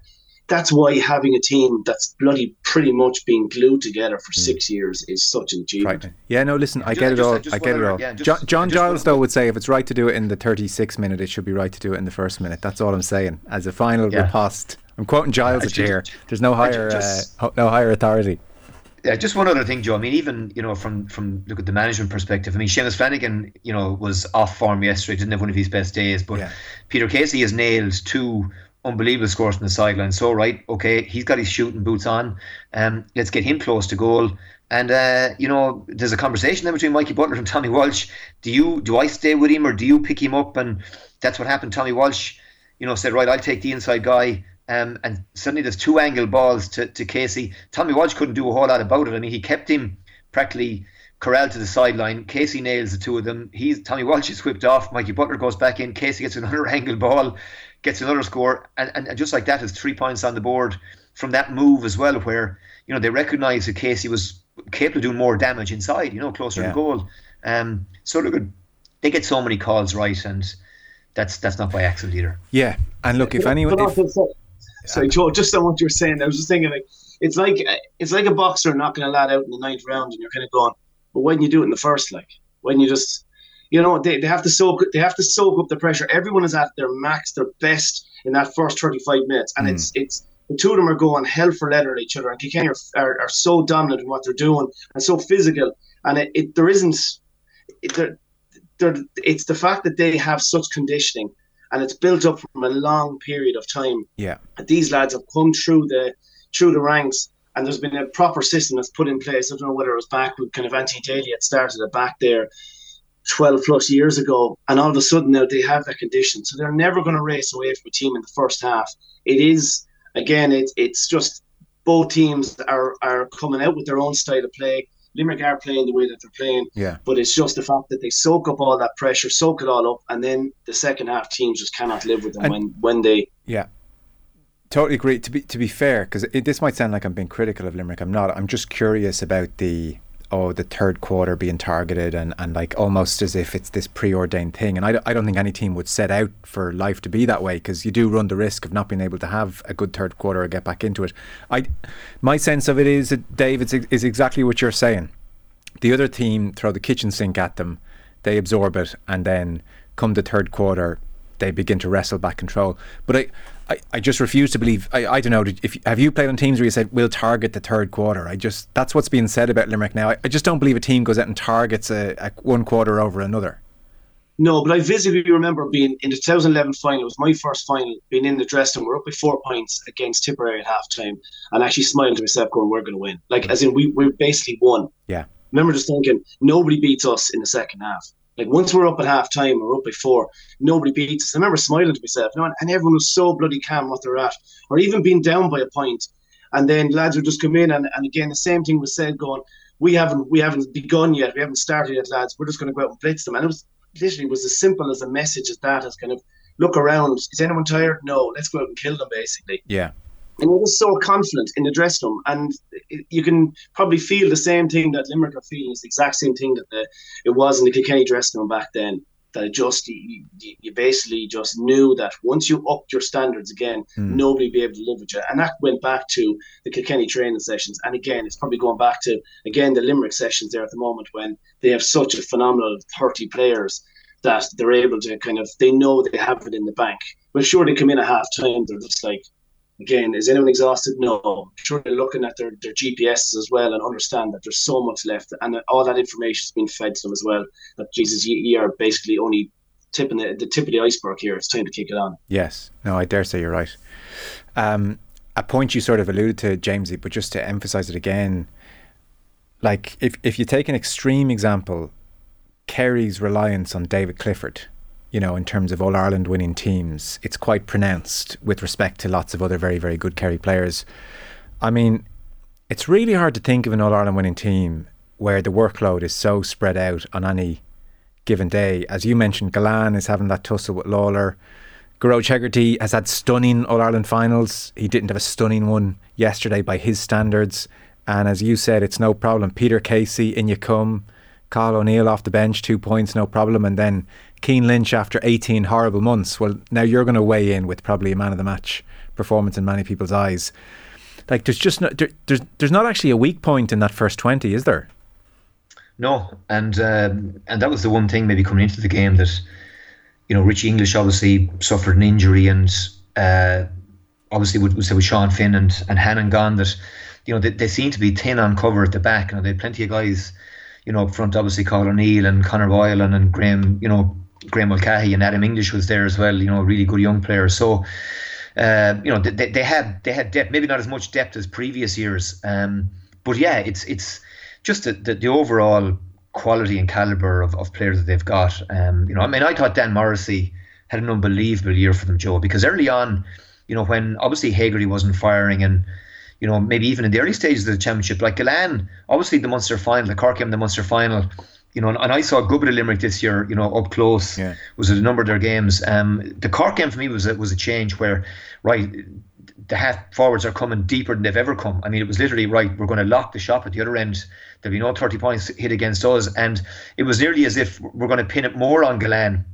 that's why having a team that's bloody pretty much been glued together for six years is such an achievement. Frightening. Yeah, no, listen, I Just- get it just- all. just I get it all. yeah, John, John Giles, though, would say if it's right to do it in the 36 minute, it should be right to do it in the first minute. That's all I'm saying. As a final Yeah. riposte, I'm quoting Giles I at here. There's no higher, just- uh, no higher authority. Yeah, just one other thing, Joe. I mean, even you know, from from look at the management perspective. I mean, Seamus Flanagan, you know, was off form yesterday. Didn't have one of his best days. But Yeah. Peter Casey has nailed two unbelievable scores from the sideline. So right, okay, he's got his shooting boots on. Um, let's get him close to goal. And uh, you know, there's a conversation there between Mikey Butler and Tommy Walsh. Do you do I stay with him or do you pick him up? And that's what happened. Tommy Walsh, you know, said, right, I'll take the inside guy. Um, and suddenly there's two angle balls to, to Casey. Tommy Walsh couldn't do a whole lot about it. I mean, he kept him practically corralled to the sideline. Casey nails the two of them. He's Tommy Walsh is whipped off. Mikey Butler goes back in. Casey gets another angle ball, gets another score, and, and, and just like that, is three points on the board from that move as well, where you know they recognise that Casey was capable of doing more damage inside, you know, closer Yeah. to goal. Um, so look, at- they get so many calls right, and that's that's not by accident either. Yeah, and look, if anyone, But if, so- sorry, Joe, just on what you're saying, I was just thinking like it's like it's like a boxer knocking a lad out in the ninth round, and you're kind of going, but why didn't you do it in the first? Like, why didn't you just, you know, they, they have to soak they have to soak up the pressure. Everyone is at their max, their best in that first 35 minutes, and hmm. it's it's the two of them are going hell for leather at each other, and Kilkenny are, are, are so dominant in what they're doing and so physical, and it, it there isn't. It, there, there, it's the fact that they have such conditioning and it's built up from a long period of time yeah, that these lads have come through the through the ranks and there's been a proper system that's put in place. I don't know whether it was back with kind of Anti Daly had started it back there 12 plus years ago, and all of a sudden now they have that condition. So they're never going to race away from a team in the first half. It is, again, it, it's just both teams are, are coming out with their own style of play. Limerick are playing the way that they're playing, yeah. but it's just the fact that they soak up all that pressure, soak it all up, and then the second half teams just cannot live with them And- when, when they Yeah, totally agree. To be to be fair, because this might sound like I'm being critical of Limerick. I'm not. I'm just curious about the oh the third quarter being targeted and, and like almost as if it's this preordained thing. And I, I don't think any team would set out for life to be that way because you do run the risk of not being able to have a good third quarter or get back into it. I my sense of it is that Dave it's, is exactly what you're saying. The other team throw the kitchen sink at them, they absorb it, and then come the third quarter, they begin to wrestle back control. But I, I, I just refuse to believe. I, I don't know. If have you played on teams where you said we'll target the third quarter? I just that's what's being said about Limerick now. I, I just don't believe a team goes out and targets a, a one quarter over another. No, but I vividly remember being in the 2011 final. It was my first final, being in the dressing room. We're up by four points against Tipperary at halftime, and actually smiling to myself, going, "We're going to win." Like, as in, we we basically won. Yeah. remember just thinking nobody beats us in the second half. Like once we're up at half time, we're up by four, nobody beats us. I remember smiling to myself, you know, and, and everyone was so bloody calm what they're at, or even being down by a point, and then lads would just come in, and, and again the same thing was said, going, we haven't we haven't begun yet, we haven't started yet, lads. We're just going to go out and blitz them, and it was literally was as simple as a message as that, as kind of look around. Is anyone tired? No, let's go out and kill them, basically Yeah. And he was so confident in the dressing room, and you can probably feel the same thing that Limerick are feeling. It's the exact same thing that the, it was in the Kilkenny dressing room back then. That it just you, you basically just knew that once you upped your standards again, hmm. nobody would be able to live with you, and that went back to the Kilkenny training sessions. And again, it's probably going back to again the Limerick sessions there at the moment when they have such a phenomenal thirty players that they're able to kind of they know they have it in the bank. But sure, they come in at half time, they're just like, again, is anyone exhausted? No. Sure they're looking at their, their GPSs as well and understand that there's so much left and all that information is being fed to them as well. That Jesus, you, you are basically only tipping the, the tip of the iceberg here. It's time to kick it on. Yes. No, I dare say you're right. Um, a point you sort of alluded to, Jamesie, but just to emphasize it again, like if if you take an extreme example, Kerry's reliance on David Clifford, you know, in terms of All Ireland winning teams, it's quite pronounced with respect to lots of other very, very good Kerry players. I mean, it's really hard to think of an All Ireland winning team where the workload is so spread out on any given day. As you mentioned, Gillane is having that tussle with Lawlor. Gearóid Hegarty has had stunning All Ireland finals. He didn't have a stunning one yesterday by his standards. And as you said, it's no problem. Peter Casey, in you come. Cathal O'Neill off the bench, two points, no problem. And then Cian Lynch after 18 horrible months. Well, now you're going to weigh in with probably a man of the match performance in many people's eyes. Like, there's just no, there, there's there's not actually a weak point in that first 20, is there? No, and um, and that was the one thing maybe coming into the game that you know Richie English obviously suffered an injury, and uh, obviously with, with, Sean Finn and and Hannon gone, that you know they, they seem to be thin on cover at the back. You know they had plenty of guys, you know up front. Obviously Cathal O'Neill and Conor Boylan and Graeme, you know Graeme Mulcahy and Adam English was there as well. You know really good young players. So. Uh, you know they, they had they had depth, maybe not as much depth as previous years, um, but yeah, it's it's just the, the, the overall quality and caliber of, of players that they've got. Um, you know, I mean, I thought Dan Morrissey had an unbelievable year for them, Joe, because early on, you know, when obviously Hegarty wasn't firing and you know, maybe even in the early stages of the championship, like Gillane, obviously the Munster final, the Cork game, the Munster final, you know, and, and I saw a good bit of Limerick this year, you know, up close. Yeah. Was it a number of their games? Um, the Cork game for me was a, was a change where, right, the half forwards are coming deeper than they've ever come. I mean, it was literally right. We're going to lock the shop at the other end. There'll be no thirty points hit against us, and it was nearly as if we're going to pin it more on Gillane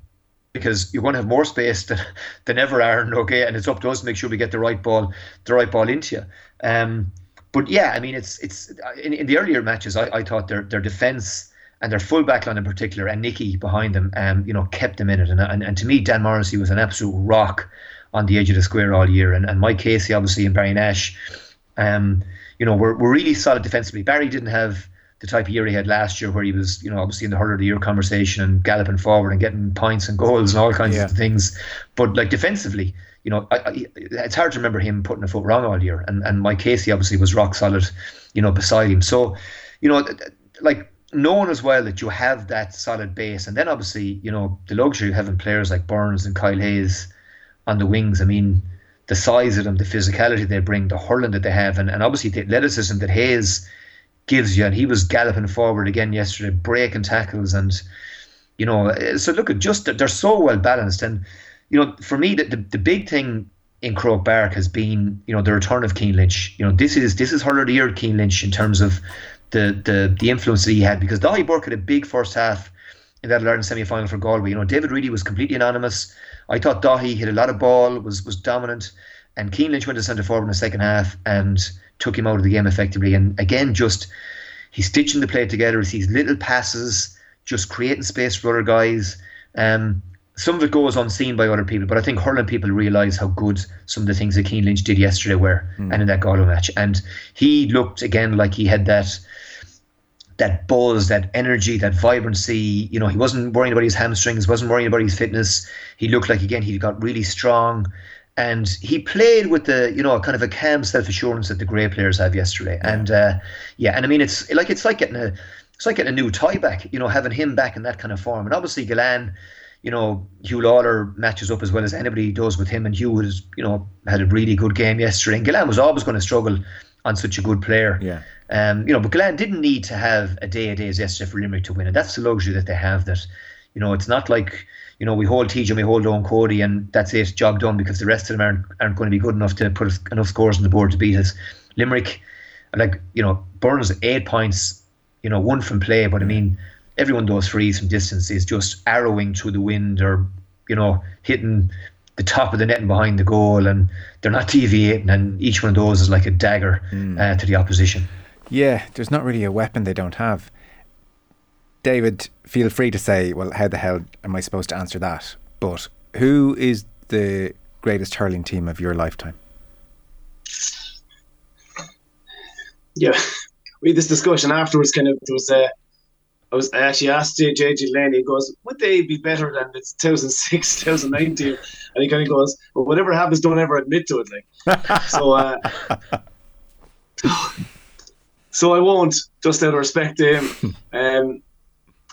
because you're going to have more space than, than ever, Aaron. Okay, and it's up to us to make sure we get the right ball, the right ball into you. Um, but yeah, I mean, it's it's in, in the earlier matches, I, I thought their their defense and their full back line in particular, and Nicky behind them, um, you know, kept them in it. And, and and to me, Dan Morrissey was an absolute rock on the edge of the square all year, and and Mike Casey obviously and Barry Nash, um, you know, were, were really solid defensively. Barry didn't have the type of year he had last year, where he was, you know, obviously in the hurler of the year conversation and galloping forward and getting points and goals and all kinds Yeah. of things. But like defensively, you know, I, I, it's hard to remember him putting a foot wrong all year. And and Mike Casey obviously was rock solid, you know, beside him. So, you know, like knowing as well that you have that solid base, and then obviously, you know, the luxury of having players like Byrnes and Kyle Hayes on the wings. I mean, the size of them, the physicality they bring, the hurling that they have, and, and obviously the athleticism that Hayes gives you. And he was galloping forward again yesterday, breaking tackles, and you know, uh, so look at just they're so well balanced. And you know, for me, the, the the big thing in Croke Park has been you know the return of Cian Lynch. You know, this is this is hurler of the year Cian Lynch in terms of the the the influence that he had because Daithí Burke had a big first half in that Ireland semi final for Galway. You know, David Reidy was completely anonymous. I thought Daithí hit a lot of ball, was was dominant, and Cian Lynch went to centre forward in the second half and took him out of the game effectively. And again, just he's stitching the play together. He sees little passes, just creating space for other guys. Um, some of it goes unseen by other people, but I think hurling people realise how good some of the things that Cian Lynch did yesterday were, and in that Galway match. And he looked again like he had that that buzz, that energy, that vibrancy. You know, he wasn't worrying about his hamstrings, wasn't worrying about his fitness. He looked like again he got really strong, and he played with the you know kind of a calm self assurance that the great players have yesterday. And uh, yeah, and I mean it's like it's like getting a it's like getting a new tie back. You know, having him back in that kind of form, and obviously Gillane. You know, Huw Lawlor matches up as well as anybody does with him, and Hugh has, you know, had a really good game yesterday. And Gillane was always going to struggle on such a good player. Yeah. Um, you know, but Gillane didn't need to have a day a day as yesterday for Limerick to win, and that's the luxury that they have. That you know, it's not like you know we hold TJ, and we hold Eoin Cody, and that's it, job done, because the rest of them aren't aren't going to be good enough to put enough scores on the board to beat us. Limerick, like you know, Byrnes eight points, you know, one from play, but I mean, everyone those frees from distance is just arrowing through the wind or you know hitting the top of the net and behind the goal, and they're not deviating, and each one of those is like a dagger uh, to the opposition. Yeah, there's not really a weapon they don't have. David, feel free to say, well, how the hell am I supposed to answer that? But who is the greatest hurling team of your lifetime? yeah, we had this discussion afterwards. Kind of, there was a. I was I actually asked JJ Delaney. He goes, "Would they be better than the 2006, 2009 team?" And he kind of goes, "Well, whatever happens, don't ever admit to it." Like, so, uh, so I won't. Just out of respect to him, um,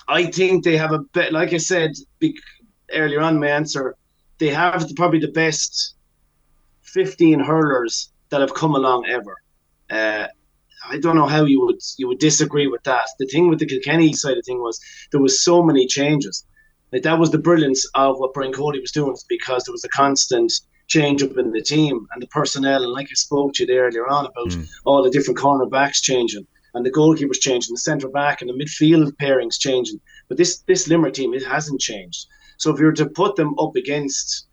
I think they have a bit. Like I said earlier on, my answer, they have the, probably the best 15 hurlers that have come along ever. Uh, I don't know how you would you would disagree with that. The thing with the Kilkenny side of thing was there was so many changes. Like that was the brilliance of what Brian Cody was doing, because there was a constant change up in the team and the personnel. And like I spoke to you there earlier on about all the different cornerbacks changing and the goalkeepers changing, the centre back and the midfield pairings changing. But this this Limerick team it hasn't changed. So if you were to put them up against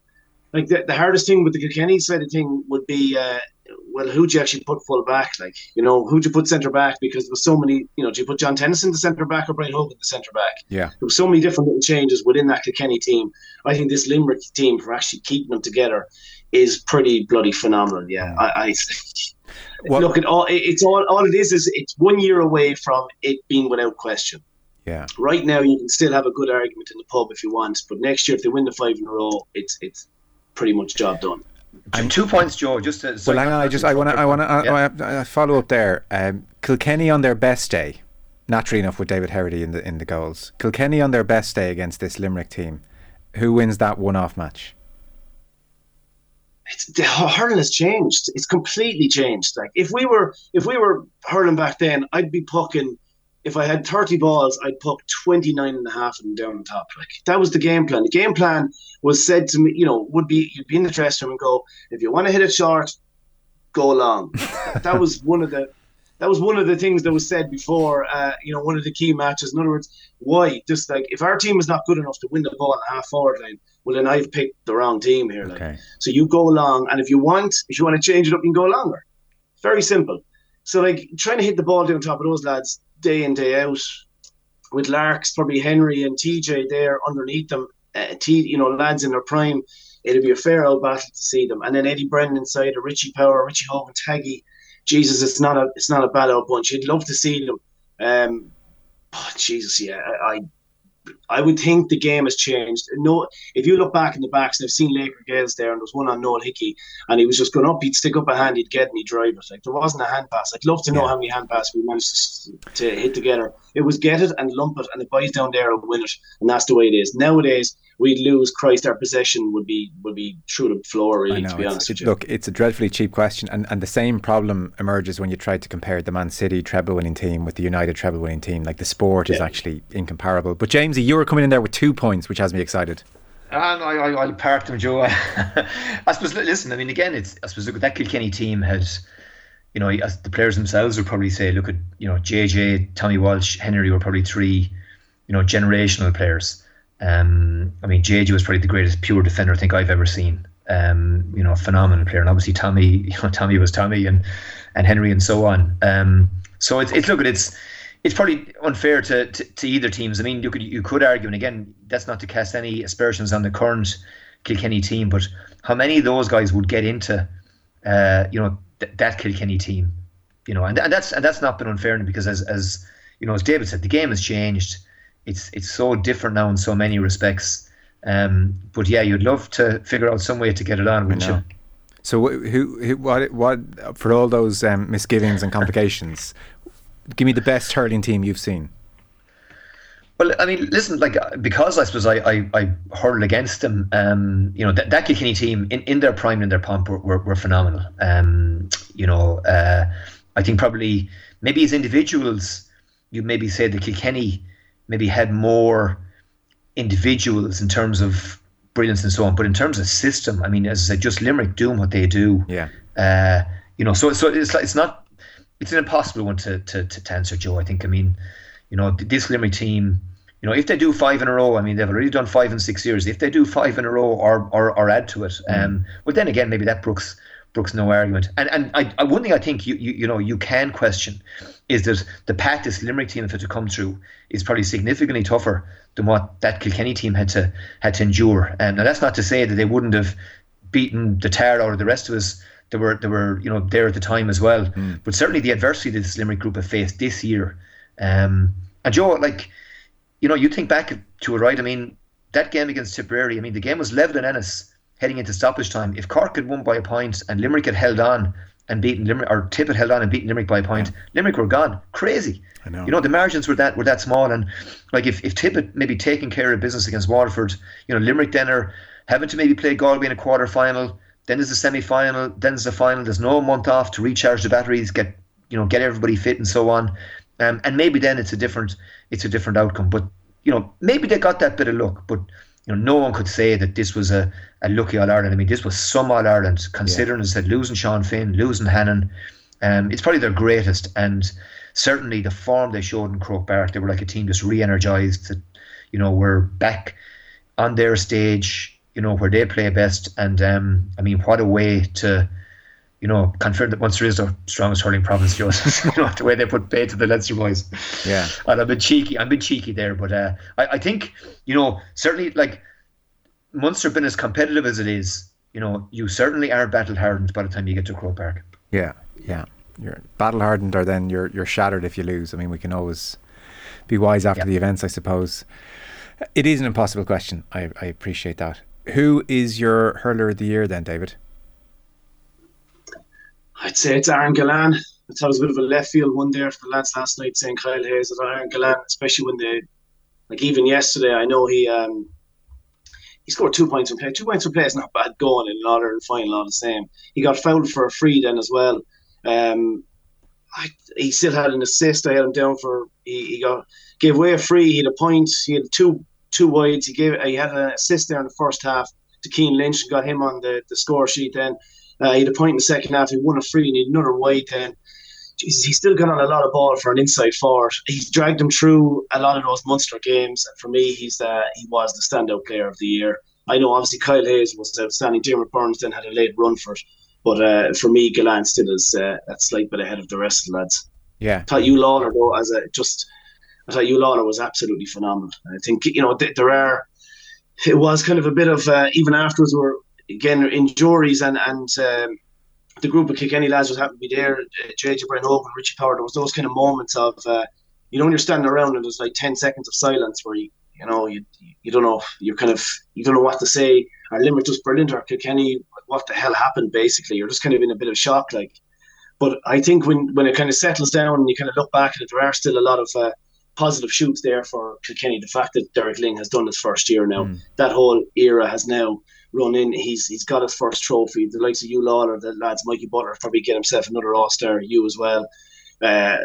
like the, the hardest thing with the Kilkenny side of thing would be uh, well, who'd you actually put full back? Like, you know, who'd you put centre back? Because there was so many, you know, do you put John Tennyson the centre back or Brian Hogan the centre back? Yeah. There was so many different little changes within that Kilkenny team. I think this Limerick team for actually keeping them together is pretty bloody phenomenal. Yeah, I, I What- look at all. It's all. All it is is it's one year away from it being without question. Yeah. Right now, you can still have a good argument in the pub if you want, but next year, if they win the five in a row, it's it's pretty much job done. And two points, Joe. Just to, Well, hang on. I just I want to I want to Yeah. I, I follow up there. Um, Kilkenny on their best day, naturally enough with David Herity in the in the goals. Kilkenny on their best day against this Limerick team, who wins that one-off match? it's the hurling has changed. It's completely changed. Like if we were if we were hurling back then, I'd be pucking. If I had 30 balls, I'd puck 29 and a half of them down on top. Like that was the game plan. The game plan was said to me, you know, would be you'd be in the dressing room and go, if you want to hit it short, go long. that was one of the that was one of the things that was said before. Uh, you know, one of the key matches. In other words, why? Just like if our team is not good enough to win the ball on the half forward line, well then I've picked the wrong team here. Like. Okay. So you go along, and if you want, if you want to change it up, you can go longer. Very simple. So like trying to hit the ball down top of those lads day in day out, with Larks probably Henry and TJ there underneath them, uh, T, you know lads in their prime. It'd be a fair old battle to see them, and then Eddie Brennan inside, or Richie Power, Richie Hogan, Taggy. Jesus, it's not a it's not a bad old bunch. You'd love to see them. Um, oh, Jesus, yeah, I, I would think the game has changed. No, if you look back in the backs, I've seen Laker Gales there, and there was one on Noel Hickey, and he was just going up. He'd stick up a hand, he'd get, and he'd drive it. Like there wasn't a hand pass. I'd love to know Yeah. how many hand passes we managed to, to hit together. It was get it and lump it, and the boys down there will win it, and that's the way it is. Nowadays, we'd lose. Christ, our possession would be would be through the floor. I Really, know. to be it's- honest it- with you. look, it's a dreadfully cheap question, and, and the same problem emerges when you try to compare the Man City treble winning team with the United treble winning team. Like the sport is Yeah. actually incomparable. But Jamesie, you were coming in there with two points, which has me excited. And I, I, I'll park them, Joe. I suppose. Listen, I mean, again, it's. I suppose look, that Kilkenny team had, you know, as the players themselves would probably say, look at, you know, JJ, Tommy Walsh, Henry were probably three, you know, generational players. Um, I mean, JJ was probably the greatest pure defender I think I've ever seen. Um, you know, phenomenal player, and obviously Tommy, you know, Tommy was Tommy, and and Henry, and so on. Um, so it's it's look it's it's probably unfair to, to, to either teams. I mean, you could you could argue, and again, that's not to cast any aspersions on the current Kilkenny team, but how many of those guys would get into, uh, you know, th- that Kilkenny team, you know, and, and that's and that's not been unfair because as as you know, as David said, the game has changed. It's it's so different now in so many respects. Um, but yeah, you'd love to figure out some way to get it on, wouldn't you? So who, who what what for all those um, misgivings and complications? give me the best hurling team you've seen. Well, I mean, listen, like uh, because I suppose I I, I hurled against them. Um, you know that that Kilkenny team in, in their prime and their pomp were, were, were phenomenal. Um, you know, uh, I think probably maybe as individuals, you maybe say the Kilkenny maybe had more individuals in terms of brilliance and so on, but in terms of system, I mean, as I said, just Limerick doing what they do. Yeah. Uh, you know, so so it's like it's not it's an impossible one to, to, to, answer, Joe. I think. I mean, you know, this Limerick team, you know, if they do five in a row, I mean, they've already done five in six years. If they do five in a row or or, or add to it, um, well, then again, maybe that Brooks Brooks no argument. And and I, I one thing I think you, you you know you can question is that the path this Limerick team have had to come through is probably significantly tougher than what that Kilkenny team had to had to endure. And now that's not to say that they wouldn't have beaten the tar out of the rest of us. They were they were you know there at the time as well. But certainly the adversity that this Limerick group have faced this year. Um, and Joe, like you know, you think back to it, right? I mean, that game against Tipperary. I mean, the game was level in Ennis heading into stoppage time. If Cork had won by a point and Limerick had held on and beaten Limerick, or Tip had held on and beaten Limerick by a point, Limerick were gone. Crazy. I know. You know, the margins were that were that small, and like if if Tip had maybe taken care of business against Waterford, you know, Limerick then are having to maybe play Galway in a quarter final. Then there's a semi final. Then there's a final. There's no month off to recharge the batteries, get you know, get everybody fit and so on. Um, and maybe then it's a different it's a different outcome. But you know, maybe they got that bit of luck, but you know, no one could say that this was a, a lucky All Ireland. I mean, this was some All Ireland, considering as I said, losing Sean Finn, losing Hannon. Um, it's probably their greatest, and certainly the form they showed in Croke Park, they were like a team just re-energized. That you know, were back on their stage, you know, where they play best. And um, I mean, what a way to you know, confirmed that Munster is the strongest hurling province, Joseph. you know, the way they put pay to the Leinster boys. Yeah. And I've been cheeky. I've been cheeky there, but uh, I, I think you know certainly like Munster been as competitive as it is. You know, you certainly are battle hardened by the time you get to Croke Park. Yeah, yeah. You're battle hardened, or then you're you're shattered if you lose. I mean, we can always be wise after Yeah. the events, I suppose. It is an impossible question. I, I appreciate that. Who is your hurler of the year then, David? I'd say it's Aaron Gillane. I thought it was a bit of a left field one there for the lads last night saying Kyle Hayes is Aaron Gillane, especially when they like even yesterday I know he um he scored two points from play. Two points from play is not bad going in an Ireland final, all the same. He got fouled for a free then as well. Um, I, he still had an assist. I had him down for he, he got gave away a free. He had a point. He had two two wides. He gave he had an assist there in the first half to Cian Lynch and got him on the, the score sheet. Then uh, he had a point in the second half. He won a free and he had another wide. Then Jesus, he's still got on a lot of ball for an inside forward. He's dragged him through a lot of those Munster games. And for me, he's the he was the standout player of the year. I know obviously Kyle Hayes was outstanding. Diarmaid Byrnes then had a late run for it. But uh, for me, Gillane still is uh, a slight bit ahead of the rest of the lads. Yeah. I thought Huw Lawlor though, as a just, I thought Huw Lawlor was absolutely phenomenal. I think you know th- there are, it was kind of a bit of uh, even afterwards were again injuries and and um, the group of Kilkenny lads was happy to be there. Uh, JJ Brent Hogan, Richie Power. There was those kind of moments of uh, you know when you're standing around and there's like ten seconds of silence where you you know you you don't know you're kind of you don't know what to say. Our Limerick was brilliant. Or Kilkenny what the hell happened basically you're just kind of in a bit of shock like but I think when when it kind of settles down and you kind of look back at it there are still a lot of uh, positive shoots there for Kilkenny the fact that Derek Lyng has done his first year now Mm. that whole era has now run in he's he's got his first trophy the likes of Huw Lawlor the lads Mikey Butler probably get himself another All-Star you as well uh,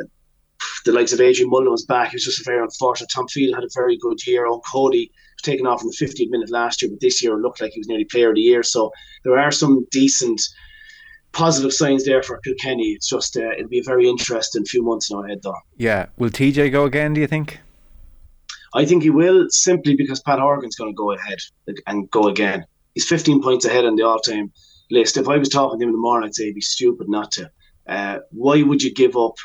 the likes of Adrian Mullen was back. He was just very unfortunate. Tom Field had a very good year. Eoin Cody was taken off in the 50th minute last year, but this year it looked like he was nearly player of the year. So there are some decent positive signs there for Kilkenny. It's just uh, it'll be a very interesting few months now ahead, though. Yeah. Will TJ go again? Do you think? I think he will simply because Pat Horgan's going to go ahead and go again. He's 15 points ahead on the all-time list. If I was talking to him in the morning, I'd say it'd be stupid not to. Uh, why would you give up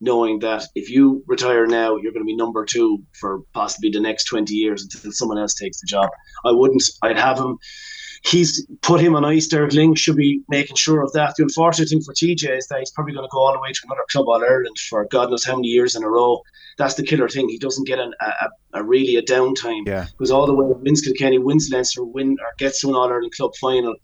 knowing that if you retire now, you're going to be number two for possibly the next 20 years until someone else takes the job? I wouldn't. I'd have him. He's put him on ice. Derek Lyng should be making sure of that. The unfortunate thing for TJ is that he's probably going to go all the way to another club on Ireland for God knows how many years in a row. That's the killer thing. He doesn't get an, a, a really a downtime. Yeah. Because Ballyhale wins Kilkenny, wins Leinster, win or gets to an All Ireland club final.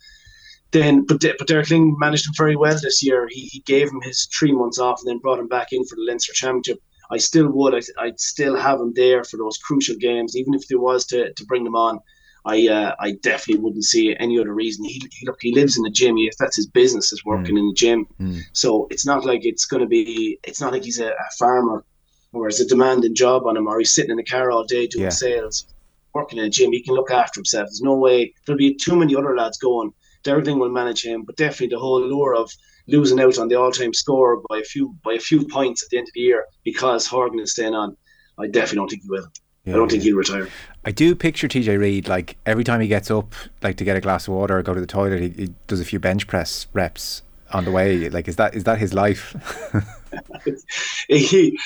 Then, but but Derek Lyng managed him very well this year. He, he gave him his three months off and then brought him back in for the Leinster Championship. I still would. I, I'd still have him there for those crucial games, even if there was to, to bring them on. I uh, I definitely wouldn't see any other reason. He, he look he lives in the gym. If that's his business, is working in the gym. Mm. So it's not like it's going to be. It's not like he's a, a farmer or it's a demanding job on him, or he's sitting in the car all day doing Yeah. sales, working in a gym. He can look after himself. There's no way there'll be too many other lads going. Lyng will manage him, but definitely the whole lure of losing out on the all-time score by a few by a few points at the end of the year because Horgan is staying on. I definitely don't think he will. Yeah, I don't think he'll retire. I do picture TJ Reid like every time he gets up, like to get a glass of water or go to the toilet, he, he does a few bench press reps on the way. Like, is that is that his life? he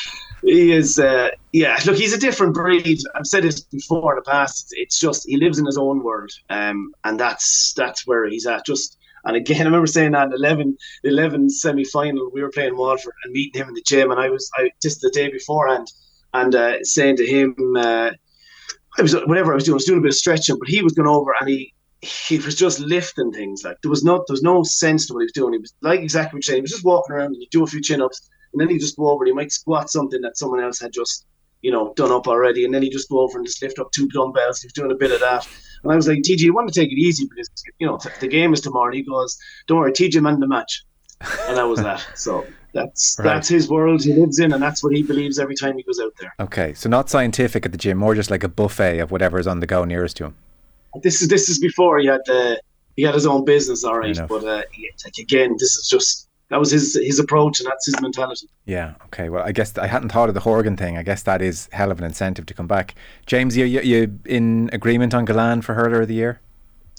he is uh, yeah look he's a different breed i've said this before in the past it's just he lives in his own world um, and that's that's where he's at just and again i remember saying that in 11 11 semi-final we were playing waterford and meeting him in the gym and i was i just the day beforehand and uh, saying to him uh, i was whatever i was doing i was doing a bit of stretching but he was going over and he he was just lifting things like there was no there was no sense to what he was doing he was like exactly what you're saying he was just walking around and you do a few chin-ups and then he'd just go over and he might squat something that someone else had just, you know, done up already. And then he'd just go over and just lift up two dumbbells. He was doing a bit of that. And I was like, TJ, you want to take it easy because, you know, the game is tomorrow. And he goes, don't worry, TJ man the match. And that was that. So that's Right. that's his world he lives in. And that's what he believes every time he goes out there. okay, so not scientific at the gym, more just like a buffet of whatever is on the go nearest to him. This is this is before he had the he had his own business, all right. But uh, like again, this is just that was his his approach and that's his mentality. Yeah. Okay. Well, I guess I hadn't thought of the Horgan thing. I guess that is hell of an incentive to come back. James, you you, you in agreement on Gillane for hurler of the year?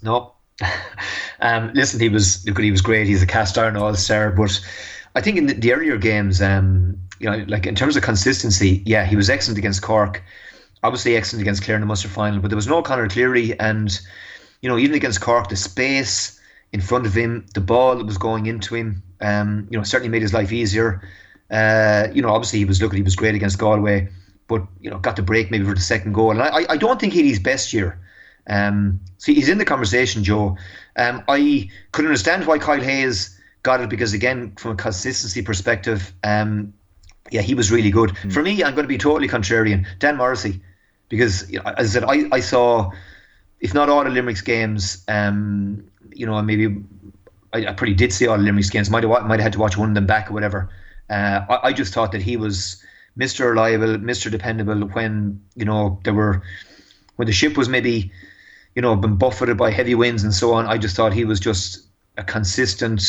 No. um, listen, he was look, he was great. He's a cast iron all star, but I think in the, the earlier games, um, you know, like in terms of consistency, yeah, he was excellent against Cork. Obviously excellent against Clare in the Munster final, but there was no Conor Cleary, and you know, even against Cork, the space in front of him, the ball that was going into him, um, you know, certainly made his life easier. Uh, you know, obviously he was looking, he was great against Galway, but you know, got the break maybe for the second goal, and I, I don't think he had his best year. Um, he's in the conversation, Joe. Um, I could understand why Kyle Hayes got it because, again, from a consistency perspective, um, yeah, he was really good. For me, I'm going to be totally contrarian. Dan Morrissey, because you know, as I said, I, I saw if not all the Limerick's games, um, you know, maybe I, I pretty did see all the Limerick's games. Might have might have had to watch one of them back or whatever. Uh, I, I just thought that he was Mr. Reliable, Mr. Dependable when you know there were when the ship was maybe you know been buffeted by heavy winds and so on. I just thought he was just a consistent,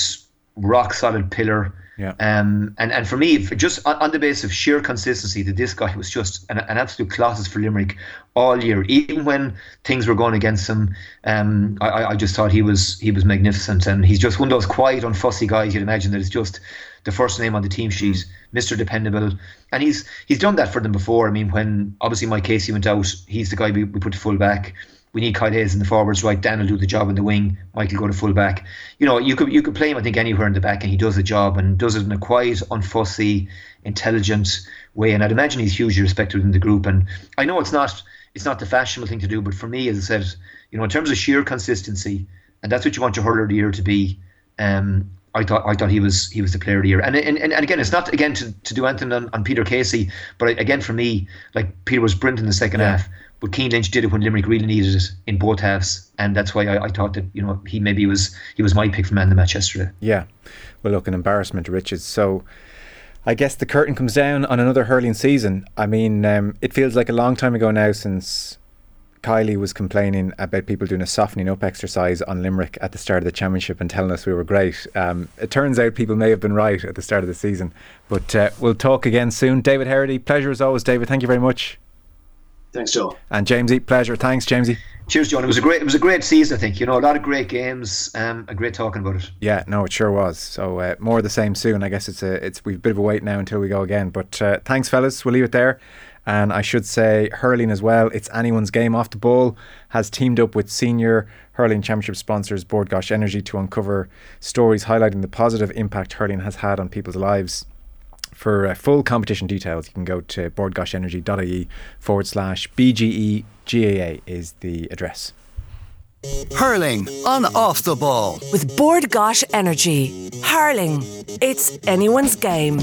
rock solid pillar. Yeah. Um, and, and for me, just on, on, the basis of sheer consistency, that this guy was just an, an absolute colossus for Limerick all year. Even when things were going against him, um, I, I just thought he was he was magnificent. And he's just one of those quiet, unfussy guys you'd imagine that is just the first name on the team sheet, Mr. Dependable. And he's he's done that for them before. I mean, when obviously Mike Casey went out, he's the guy we, we put to full back we need Kyle Hayes in the forwards, right? Dan will do the job in the wing. Michael go to full back. You know, you could you could play him, I think, anywhere in the back, and he does the job and does it in a quiet, unfussy, intelligent way. And I'd imagine he's hugely respected in the group. And I know it's not it's not the fashionable thing to do, but for me, as I said, you know, in terms of sheer consistency, and that's what you want your hurler of the year to be. Um, I thought I thought he was he was the player of the year, and and, and again, it's not again to, to do anything on, on Peter Casey, but again for me, like Peter was brilliant in the second yeah. half but Cian Lynch did it when Limerick really needed it in both halves, and that's why I, I thought that you know he maybe was he was my pick for man the match yesterday. Yeah, well, look, an embarrassment riches. So. I guess the curtain comes down on another hurling season. I mean, um, it feels like a long time ago now since Kiely was complaining about people doing a softening up exercise on Limerick at the start of the championship and telling us we were great. Um, it turns out people may have been right at the start of the season. But uh, we'll talk again soon. David Herity, pleasure as always, David. Thank you very much. Thanks, Joe. And Jamesie, pleasure. Thanks, Jamesie. Cheers, John. It was a great, it was a great season. I think you know a lot of great games. Um, a great talking about it. Yeah, no, it sure was. So uh, more of the same soon. I guess it's a, it's we've a bit of a wait now until we go again. But uh, thanks, fellas. We'll leave it there. And I should say hurling as well. It's anyone's game off the ball. Has teamed up with senior hurling championship sponsors Bord Gáis Energy to uncover stories highlighting the positive impact hurling has had on people's lives. For uh, full competition details, you can go to bordgaishenergy.ie forward slash BGE is the address. Hurling on off the ball with Bord Gáis Energy. Hurling, it's anyone's game.